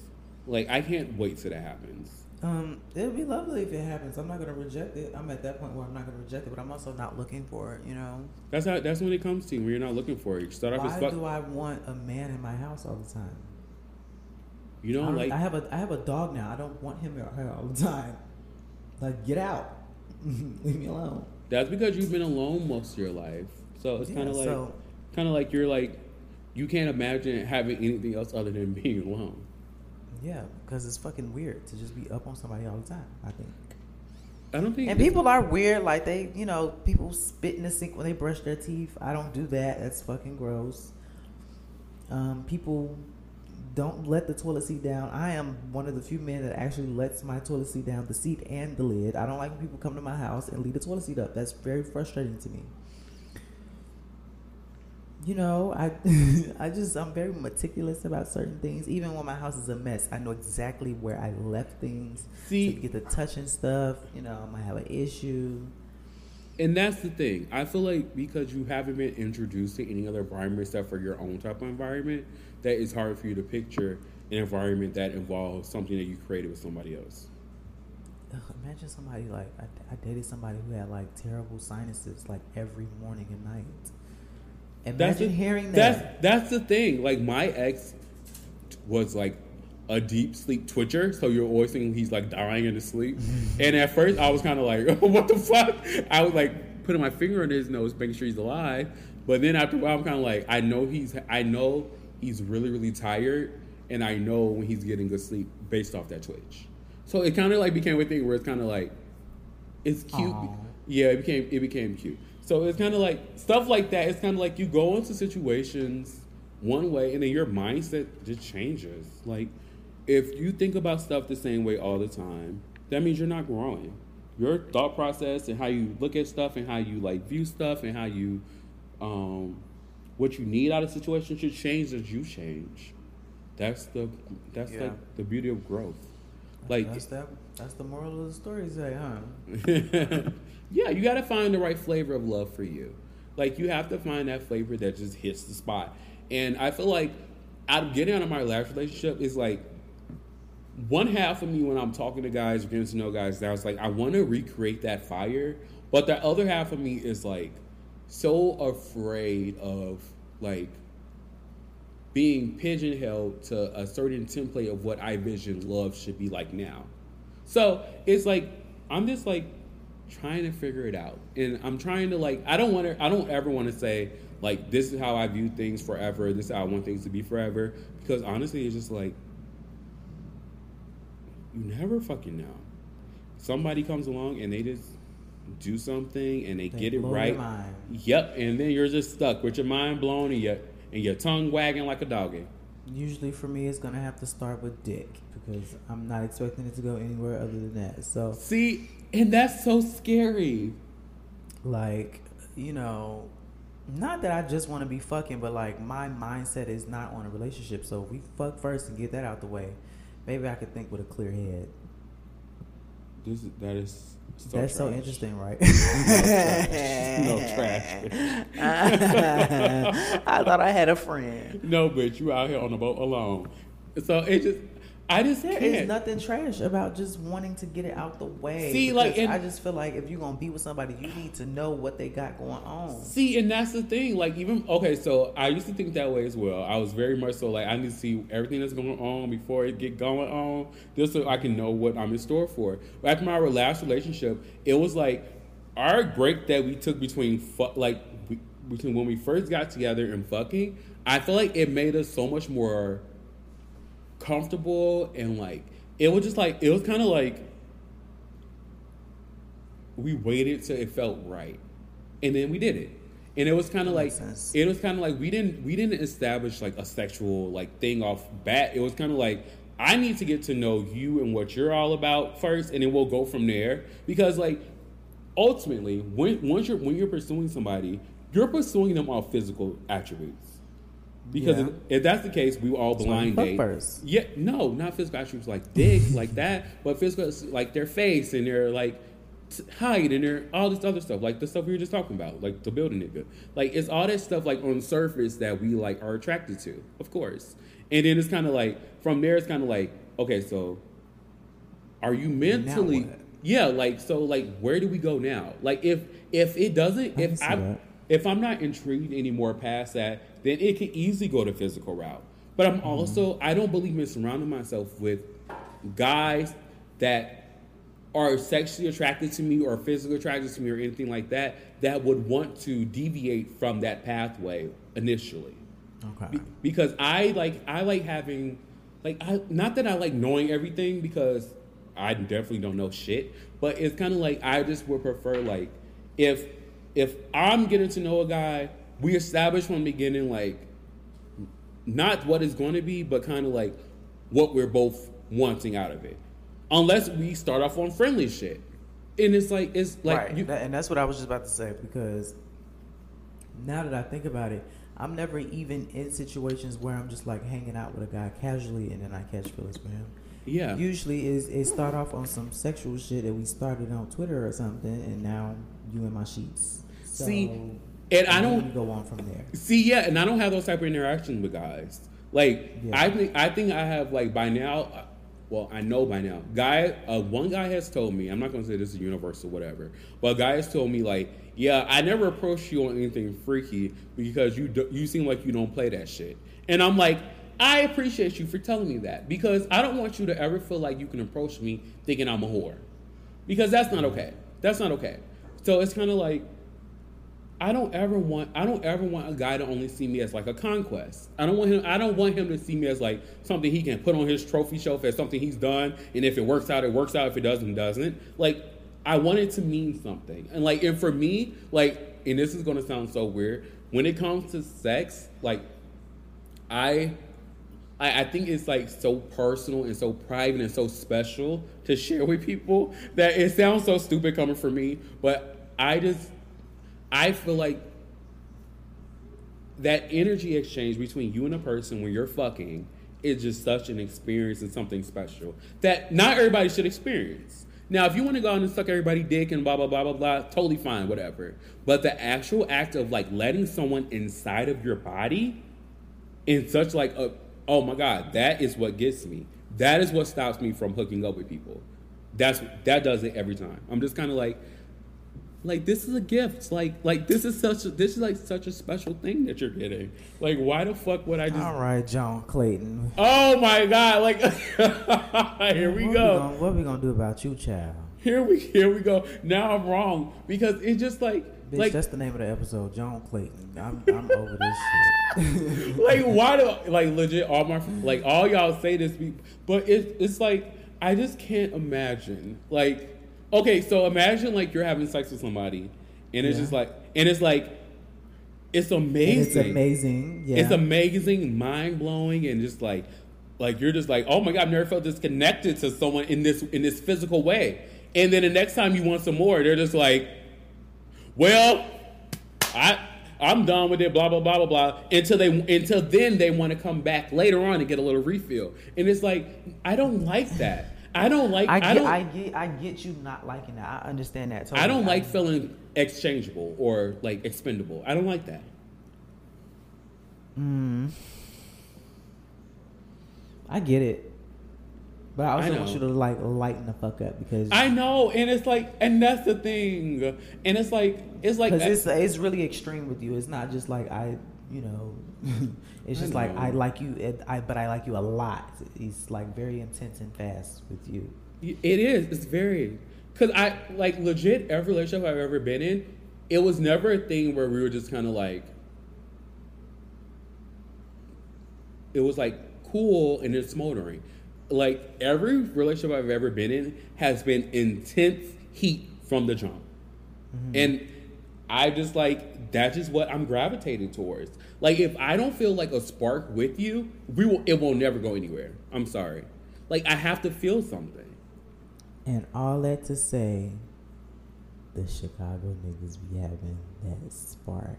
[SPEAKER 4] Like, I can't wait till that happens.
[SPEAKER 3] Um, it'd be lovely if it happens. I'm not gonna reject it. I'm at that point where I'm not gonna reject it, but I'm also not looking for it. You know,
[SPEAKER 4] That's how. That's when it comes to you, when you're not looking for it. You start off
[SPEAKER 3] why do I want a man in my house all the time?
[SPEAKER 4] You
[SPEAKER 3] don't-
[SPEAKER 4] like
[SPEAKER 3] I have a I have a dog now. I don't want him or her all the time. Like, get out, leave me alone.
[SPEAKER 4] That's because you've been alone most of your life. So it's
[SPEAKER 3] Yeah,
[SPEAKER 4] kind of like,
[SPEAKER 3] so-
[SPEAKER 4] kind of like you're like, you can't imagine having anything else other than being alone.
[SPEAKER 3] Yeah, because it's fucking weird to just be up on somebody all the time. I think.
[SPEAKER 4] I don't think.
[SPEAKER 3] And people are weird. Like they, you know, people spit in the sink when they brush their teeth. I don't do that. That's fucking gross. Um, people don't let the toilet seat down. I am one of the few men that actually lets my toilet seat down, the seat and the lid. I don't like when people come to my house and leave the toilet seat up. That's very frustrating to me. You know, I I just I'm very meticulous about certain things. Even when my house is a mess, I know exactly where I left things.
[SPEAKER 4] See-
[SPEAKER 3] to get the touching stuff. You know, I might have an issue.
[SPEAKER 4] and that's the thing. I feel like because you haven't been introduced to any other environment except for your own type of environment, that it's hard for you to picture an environment that involves something that you created with somebody else.
[SPEAKER 3] Ugh, imagine somebody like I, I dated somebody who had like terrible sinuses like every morning and night. Imagine
[SPEAKER 4] the,
[SPEAKER 3] hearing that.
[SPEAKER 4] That's that's the thing. Like my ex was like a deep sleep twitcher, so you're always thinking he's like dying in his sleep. and at first, I was kind of like, "What the fuck?" I was like putting my finger on his nose, making sure he's alive. But then after a while, I'm kind of like, I know he's, I know he's really, really tired, and I know when he's getting good sleep based off that twitch. So it kind of like became a thing where it's kind of like, it's cute.
[SPEAKER 3] Aw.
[SPEAKER 4] Yeah, it became it became cute. So it's kind of like stuff like that. It's kind of like you go into situations one way, and then your mindset just changes. Like if you think about stuff the same way all the time, that means you're not growing. Your thought process and how you look at stuff and how you like view stuff and how you um what you need out of situation should change as you change. That's the that's
[SPEAKER 3] Yeah.
[SPEAKER 4] like the beauty of growth. Like
[SPEAKER 3] that's that. That's the moral of the story, say, huh?
[SPEAKER 4] yeah, you got to find the right flavor of love for you. Like you have to find that flavor that just hits the spot. And I feel like out of getting out of my last relationship is like one half of me when I'm talking to guys, getting to know guys, now it's like I want to recreate that fire, but the other half of me is like so afraid of like being pigeonholed to a certain template of what I vision love should be like now. So it's like I'm just like trying to figure it out, and I'm trying to like I don't want to I don't ever want to say like this is how I view things forever. This is how I want things to be forever because honestly, it's just like you never fucking know. Somebody comes along and they just do something and they,
[SPEAKER 3] They
[SPEAKER 4] get it right. Yep, and then you're just stuck with your mind blown and your and your tongue wagging like a doggy.
[SPEAKER 3] Usually for me, it's gonna have to start with dick because I'm not expecting it to go anywhere other than that. So,
[SPEAKER 4] See, and that's so scary.
[SPEAKER 3] like, you know, not that I just want to be fucking, but like my mindset is not on a relationship. So if we fuck first and get that out the way, maybe I could think with a clear head.
[SPEAKER 4] This that is so
[SPEAKER 3] That's so interesting, right?
[SPEAKER 4] No trash.
[SPEAKER 3] I thought I had a friend.
[SPEAKER 4] No, bitch, you out here on the boat alone. So it just, I just can't.
[SPEAKER 3] is nothing trash about just wanting to get it out the way.
[SPEAKER 4] See, like, and-
[SPEAKER 3] I just feel like if you're gonna be with somebody, you need to know what they got going on.
[SPEAKER 4] See, and that's the thing. Like, even okay, so I used to think that way as well. I was very much so like I need to see everything that's going on before it get going on, just so I can know what I'm in store for. But after my last relationship, it was like our break that we took between fu- like we, between when we first got together and fucking. I feel like it made us so much more comfortable and like it was just like it was kind of like we waited till it felt right, and then we did it. And it was kind of like
[SPEAKER 3] sense.
[SPEAKER 4] it was kind of like we didn't we didn't establish like a sexual like thing off bat. It was kind of like I need to get to know you and what you're all about first, and then we'll go from there. Because like ultimately, when once you're when you're pursuing somebody, you're pursuing them off physical attributes. Because
[SPEAKER 3] Yeah.
[SPEAKER 4] if, if that's the case, we
[SPEAKER 3] were all
[SPEAKER 4] blind date.
[SPEAKER 3] first.
[SPEAKER 4] Yeah, no, not physical attributes like dick, like that, but physical like their face and their like t- height and their all this other stuff, like the stuff we were just talking about, like the building nigga. Like it's all that stuff like on surface that we like are attracted to, of course. And then it's kind of like from there, it's kind of like okay, so are you mentally? Yeah, like so, like where do we go now? Like if if it doesn't,
[SPEAKER 3] I
[SPEAKER 4] if I. if I'm not intrigued anymore past that, then it can easily go to physical route. But I'm mm-hmm. also I don't believe in surrounding myself with guys that are sexually attracted to me or physically attracted to me or anything like that that would want to deviate from that pathway initially
[SPEAKER 3] Okay.
[SPEAKER 4] Be- because I like I like having like I not that I like knowing everything because I definitely don't know shit, but it's kind of like I just would prefer like if if I'm getting to know a guy, we establish from the beginning like not what it's going to be, but kind of like what we're both wanting out of it. Unless we start off on friendly shit, and it's like it's like
[SPEAKER 3] right.
[SPEAKER 4] you,
[SPEAKER 3] That- and that's what I was just about to say because now that I think about it, I'm never even in situations where I'm just like hanging out with a guy casually and then I catch feelings for him.
[SPEAKER 4] yeah.
[SPEAKER 3] Usually, is it start off on some sexual shit that we started on Twitter or something, and now you in my sheets. So,
[SPEAKER 4] See, and I don't-
[SPEAKER 3] go on from there.
[SPEAKER 4] See, yeah, and I don't have those type of interactions with guys. Like,
[SPEAKER 3] Yeah.
[SPEAKER 4] I think I think I have like by now. Well, I know by now. Guy, uh, one guy has told me. I'm not going to say this is universal, whatever. But a guy has told me like, yeah, I never approached you on anything freaky because you do, you seem like you don't play that shit. And I'm like, I appreciate you for telling me that because I don't want you to ever feel like you can approach me thinking I'm a whore because that's not okay. That's not okay. So it's kind of like I don't ever want I don't ever want a guy to only see me as like a conquest. I don't want him I don't want him to see me as like something he can put on his trophy shelf as something he's done and if it works out it works out if it doesn't it doesn't. Like I want it to mean something. And like and for me like and this is going to sound so weird when it comes to sex like I I, I think it's like so personal and so private and so special to share with people that it sounds so stupid coming from me, but I just I feel like that energy exchange between you and a person when you're fucking is just such an experience and something special that not everybody should experience. Now, if you want to go and suck everybody dick and blah blah blah blah blah, totally fine, whatever. But the actual act of like letting someone inside of your body in such like a oh my god, that is what gets me. That is what stops me from hooking up with people. That's that does it every time. I'm just kind of like like this is a gift. Like like this is such a, this is like such a special thing that you're getting. Like why the fuck would I just
[SPEAKER 3] All right, John Clayton.
[SPEAKER 4] Oh my god, like here we
[SPEAKER 3] what
[SPEAKER 4] go.
[SPEAKER 3] We gonna, what are we gonna do about you, child?
[SPEAKER 4] Here we here we go. Now I'm wrong because it's just like
[SPEAKER 3] Bitch,
[SPEAKER 4] like
[SPEAKER 3] that's the name of the episode, John Clayton. I'm, I'm over this shit.
[SPEAKER 4] like why do like legit all my like all y'all say this but it, it's like i just can't imagine like okay so imagine like you're having sex with somebody and it's
[SPEAKER 3] Yeah.
[SPEAKER 4] just like and it's like it's
[SPEAKER 3] And
[SPEAKER 4] amazing
[SPEAKER 3] it's amazing. Yeah.
[SPEAKER 4] it's amazing mind-blowing and just like like you're just like oh my god i've never felt this connected to someone in this in this physical way and then the next time you want some more they're just like well i i'm done with it blah blah blah blah blah until they until then they want to come back later on and get a little refill and it's like i don't like that i don't like
[SPEAKER 3] I
[SPEAKER 4] i,
[SPEAKER 3] get,
[SPEAKER 4] don't
[SPEAKER 3] I get, I get you not liking that. I understand that. Totally.
[SPEAKER 4] I don't like feeling exchangeable or like expendable i don't like that mm-hmm.
[SPEAKER 3] I get it, but I
[SPEAKER 4] I
[SPEAKER 3] also want you to like lighten the fuck up because
[SPEAKER 4] I know, and it's like, and that's the thing, and it's like, it's like,
[SPEAKER 3] because it's it's really extreme with you. It's not just like I, you know, it's
[SPEAKER 4] I
[SPEAKER 3] just like. I like you, I but I like you a lot. It's like very intense and fast with you.
[SPEAKER 4] it is, it's very, because I like legit every relationship I've ever been in, it was never a thing where we were just kind of like, it was like cool and it's smoldering. Like every relationship I've ever been in has been intense heat from the jump. Mm-hmm. And I just like that's just what I'm gravitating towards. Like if I don't feel like a spark with you, we will it will never go anywhere. I'm sorry. Like I have to feel something.
[SPEAKER 3] And all that to say, the Chicago niggas be having that spark.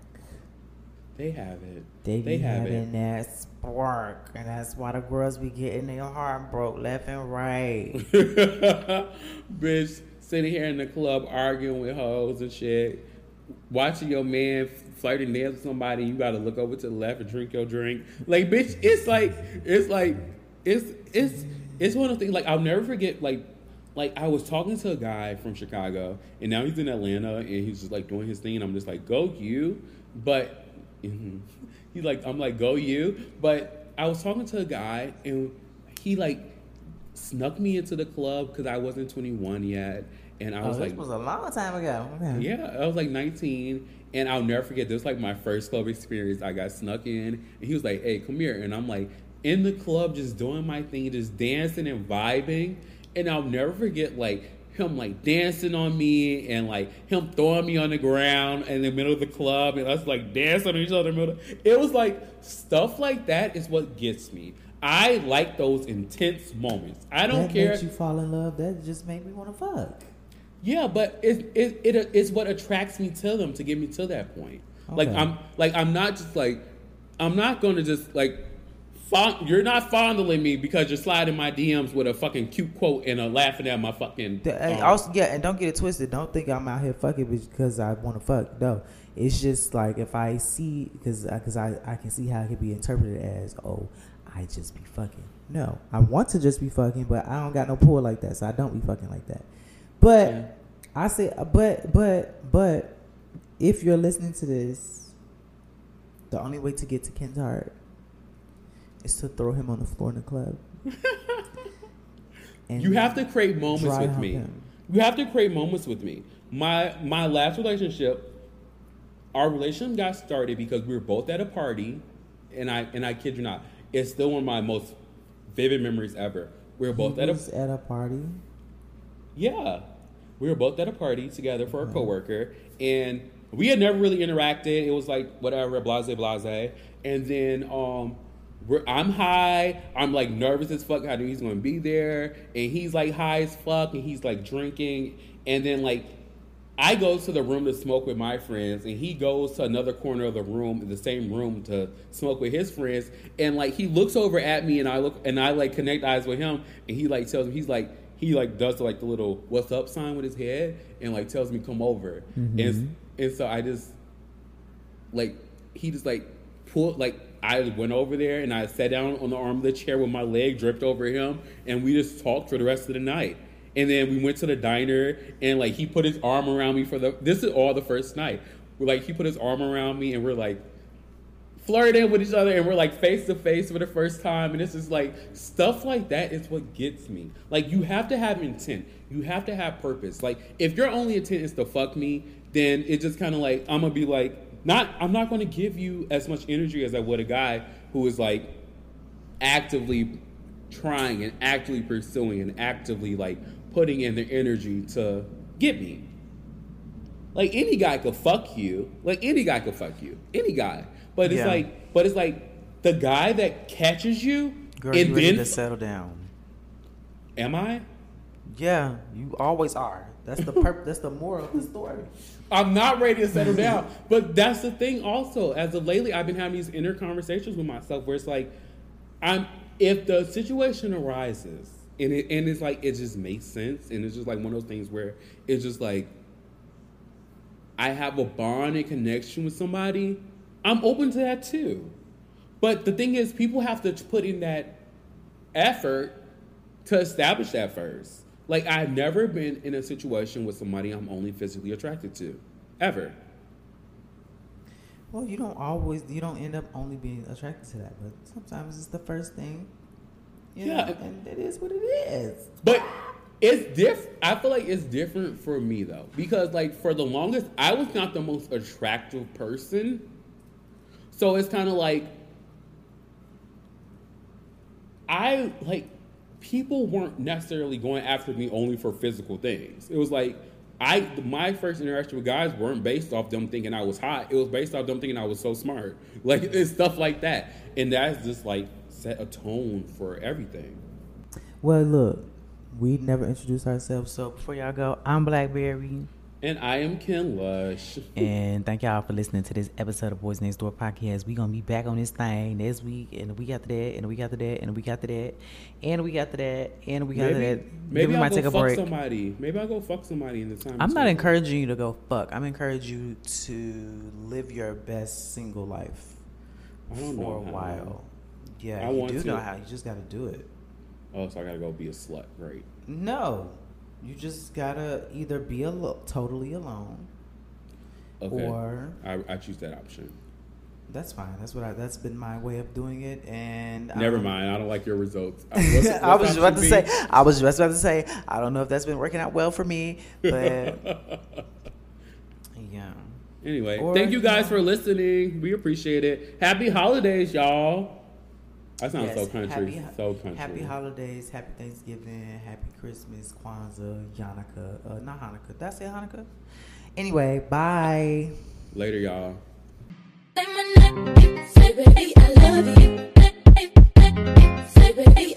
[SPEAKER 4] They have it.
[SPEAKER 3] They be
[SPEAKER 4] have it.
[SPEAKER 3] that spark, and that's why the girls be getting their heart broke left and right.
[SPEAKER 4] Bitch sitting here in the club arguing with hoes and shit. Watching your man flirting dance with somebody, you gotta look over to the left and drink your drink. Like, bitch, it's like it's like it's it's it's one of the things like I'll never forget like like I was talking to a guy from Chicago and now he's in Atlanta and he's just like doing his thing and I'm just like, go you. But he's like, I'm like, go you. But I was talking to a guy and he like snuck me into the club because I wasn't 21 yet. And I
[SPEAKER 3] Oh,
[SPEAKER 4] was
[SPEAKER 3] this
[SPEAKER 4] like,
[SPEAKER 3] was a long time ago.
[SPEAKER 4] Yeah, I was like 19, and I'll never forget. This was like my first club experience. I got snuck in, and he was like, "Hey, come here," and I'm like in the club, just doing my thing, just dancing and vibing, and I'll never forget like him like dancing on me and like him throwing me on the ground in the middle of the club and us like dancing on each other in the middle. It was like stuff like that is what gets me. I like those intense moments. I don't
[SPEAKER 3] that
[SPEAKER 4] care.
[SPEAKER 3] makes you fall in love. That just made me want to fuck.
[SPEAKER 4] Yeah, but it, it it it's what attracts me to them to get me to that point. Like I'm like I'm not just like I'm not gonna just like fond, you're not fondling me because you're sliding my DMs with a fucking cute quote and a laughing at my fucking.
[SPEAKER 3] The- and
[SPEAKER 4] um,
[SPEAKER 3] also, yeah, and don't get it twisted. Don't think I'm out here fucking because I want to fuck. No, it's just like if I see because because I, I can see how it could be interpreted as oh I just be fucking. No, I want to just be fucking, but I don't got no pull like that, so I don't be fucking like that. But
[SPEAKER 4] Yeah.
[SPEAKER 3] I say, but but but if you're listening to this, the only way to get to Ken's heart is to throw him on the floor in the club. And
[SPEAKER 4] you have to create moments with me.
[SPEAKER 3] him.
[SPEAKER 4] You have to create moments with me. My my last relationship, our relationship got started because we were both at a party, and I and I kid you not, it's still one of my most vivid memories ever. We were both
[SPEAKER 3] he
[SPEAKER 4] at a
[SPEAKER 3] at a party.
[SPEAKER 4] Yeah. We were both at a party together for a coworker, and we had never really interacted. It was like whatever, blase, blase. And then um, we're, I'm high. I'm like nervous as fuck. I knew he's gonna be there, and he's like high as fuck, and he's like drinking. And then like I go to the room to smoke with my friends, and he goes to another corner of the room, the same room, to smoke with his friends. And like he looks over at me, and I look, and I like connect eyes with him, and he like tells me he's like he like does like the little "what's up" sign with his head, and like tells me come over, mm-hmm. and and so I just like he just like pulled like I went over there and I sat down on the arm of the chair with my leg draped over him, and we just talked for the rest of the night. And then we went to the diner, and like he put his arm around me for the. This is all the first night. We're like he put his arm around me, and we're like flirting with each other, and we're like face to face for the first time. And this is like stuff like that is what gets me. Like you have to have intent. You have to have purpose. Like if your only intent is to fuck me, then it just kind of like I'm gonna be like not. I'm not gonna give you as much energy as I would a guy who is like actively trying and actively pursuing and actively like putting in their energy to get me. Like any guy could fuck you. Like any guy could fuck you. Any guy. But it's
[SPEAKER 5] Yeah.
[SPEAKER 4] like but it's like the guy that catches you
[SPEAKER 5] Girl, you
[SPEAKER 4] and
[SPEAKER 5] ready
[SPEAKER 4] then
[SPEAKER 5] to settle down.
[SPEAKER 4] am I?
[SPEAKER 5] Yeah, you always are.
[SPEAKER 3] That's the purpose. that's the moral of the story.
[SPEAKER 4] I'm not ready to settle mm-hmm. down. But that's the thing also. As of lately, I've been having these inner conversations with myself where it's like, I'm if the situation arises and it and it's like it just makes sense and it's just like one of those things where it's just like I have a bond and connection with somebody, I'm open to that too. But the thing is, people have to put in that effort to establish that first. Like I've never been in a situation with somebody I'm only physically attracted to, ever.
[SPEAKER 3] Well, you don't always. You don't end up only being attracted to that, but sometimes it's the first thing. You
[SPEAKER 4] Yeah.
[SPEAKER 3] know, and it is what it is.
[SPEAKER 4] But it's diff. I feel like it's different for me though, because like for the longest, I was not the most attractive person. So it's kind of like I like people weren't necessarily going after me only for physical things. It was like I my first interaction with guys weren't based off them thinking I was hot. It was based off them thinking I was so smart. Like it's stuff like that, and that's just like set a tone for everything.
[SPEAKER 6] Well, look, we never introduced ourselves, so before y'all go, I'm Blackberry.
[SPEAKER 4] And I am Ken Lush.
[SPEAKER 6] And thank y'all for listening to this episode of Boys Next Door podcast. We're gonna be back on this thing next week, and we got after that, and we got after that, and we got after that, and we got after that, and week after
[SPEAKER 4] Maybe,
[SPEAKER 6] that.
[SPEAKER 4] maybe
[SPEAKER 6] Then we
[SPEAKER 4] I'll
[SPEAKER 6] might
[SPEAKER 4] go
[SPEAKER 6] take a
[SPEAKER 4] fuck
[SPEAKER 6] break.
[SPEAKER 4] somebody. Maybe I'll go fuck somebody in the time.
[SPEAKER 3] I'm not encouraging you to go fuck. I'm encouraging you to live your best single life
[SPEAKER 4] I don't
[SPEAKER 3] for
[SPEAKER 4] know
[SPEAKER 3] a while. Yeah,
[SPEAKER 4] I
[SPEAKER 3] you do
[SPEAKER 4] to.
[SPEAKER 3] know how. You just got to do it.
[SPEAKER 4] Oh, so I gotta go be a slut, right?
[SPEAKER 3] No, you just gotta either be alo- totally alone,
[SPEAKER 4] Okay.
[SPEAKER 3] or
[SPEAKER 4] I, I choose that option.
[SPEAKER 3] that's fine. That's what I. That's been my way of doing it. And
[SPEAKER 4] Never
[SPEAKER 3] um,
[SPEAKER 4] mind. I don't like your results. Uh, what's-
[SPEAKER 3] I
[SPEAKER 4] what's
[SPEAKER 3] was about to
[SPEAKER 4] option
[SPEAKER 3] say. I was just about to say. I don't know if that's been working out well for me, but yeah.
[SPEAKER 4] Anyway,
[SPEAKER 3] Or,
[SPEAKER 4] thank you guys
[SPEAKER 3] yeah.
[SPEAKER 4] for listening. We appreciate it. Happy holidays, y'all. That sounds so
[SPEAKER 3] Yes,
[SPEAKER 4] country.
[SPEAKER 3] happy-
[SPEAKER 4] so country.
[SPEAKER 3] Happy holidays, happy Thanksgiving, happy Christmas, Kwanzaa, Hanukkah. Uh, not Hanukkah. Did I say Hanukkah? Anyway, bye.
[SPEAKER 4] Later, y'all.
[SPEAKER 2] Say my name, say baby I love you. Say baby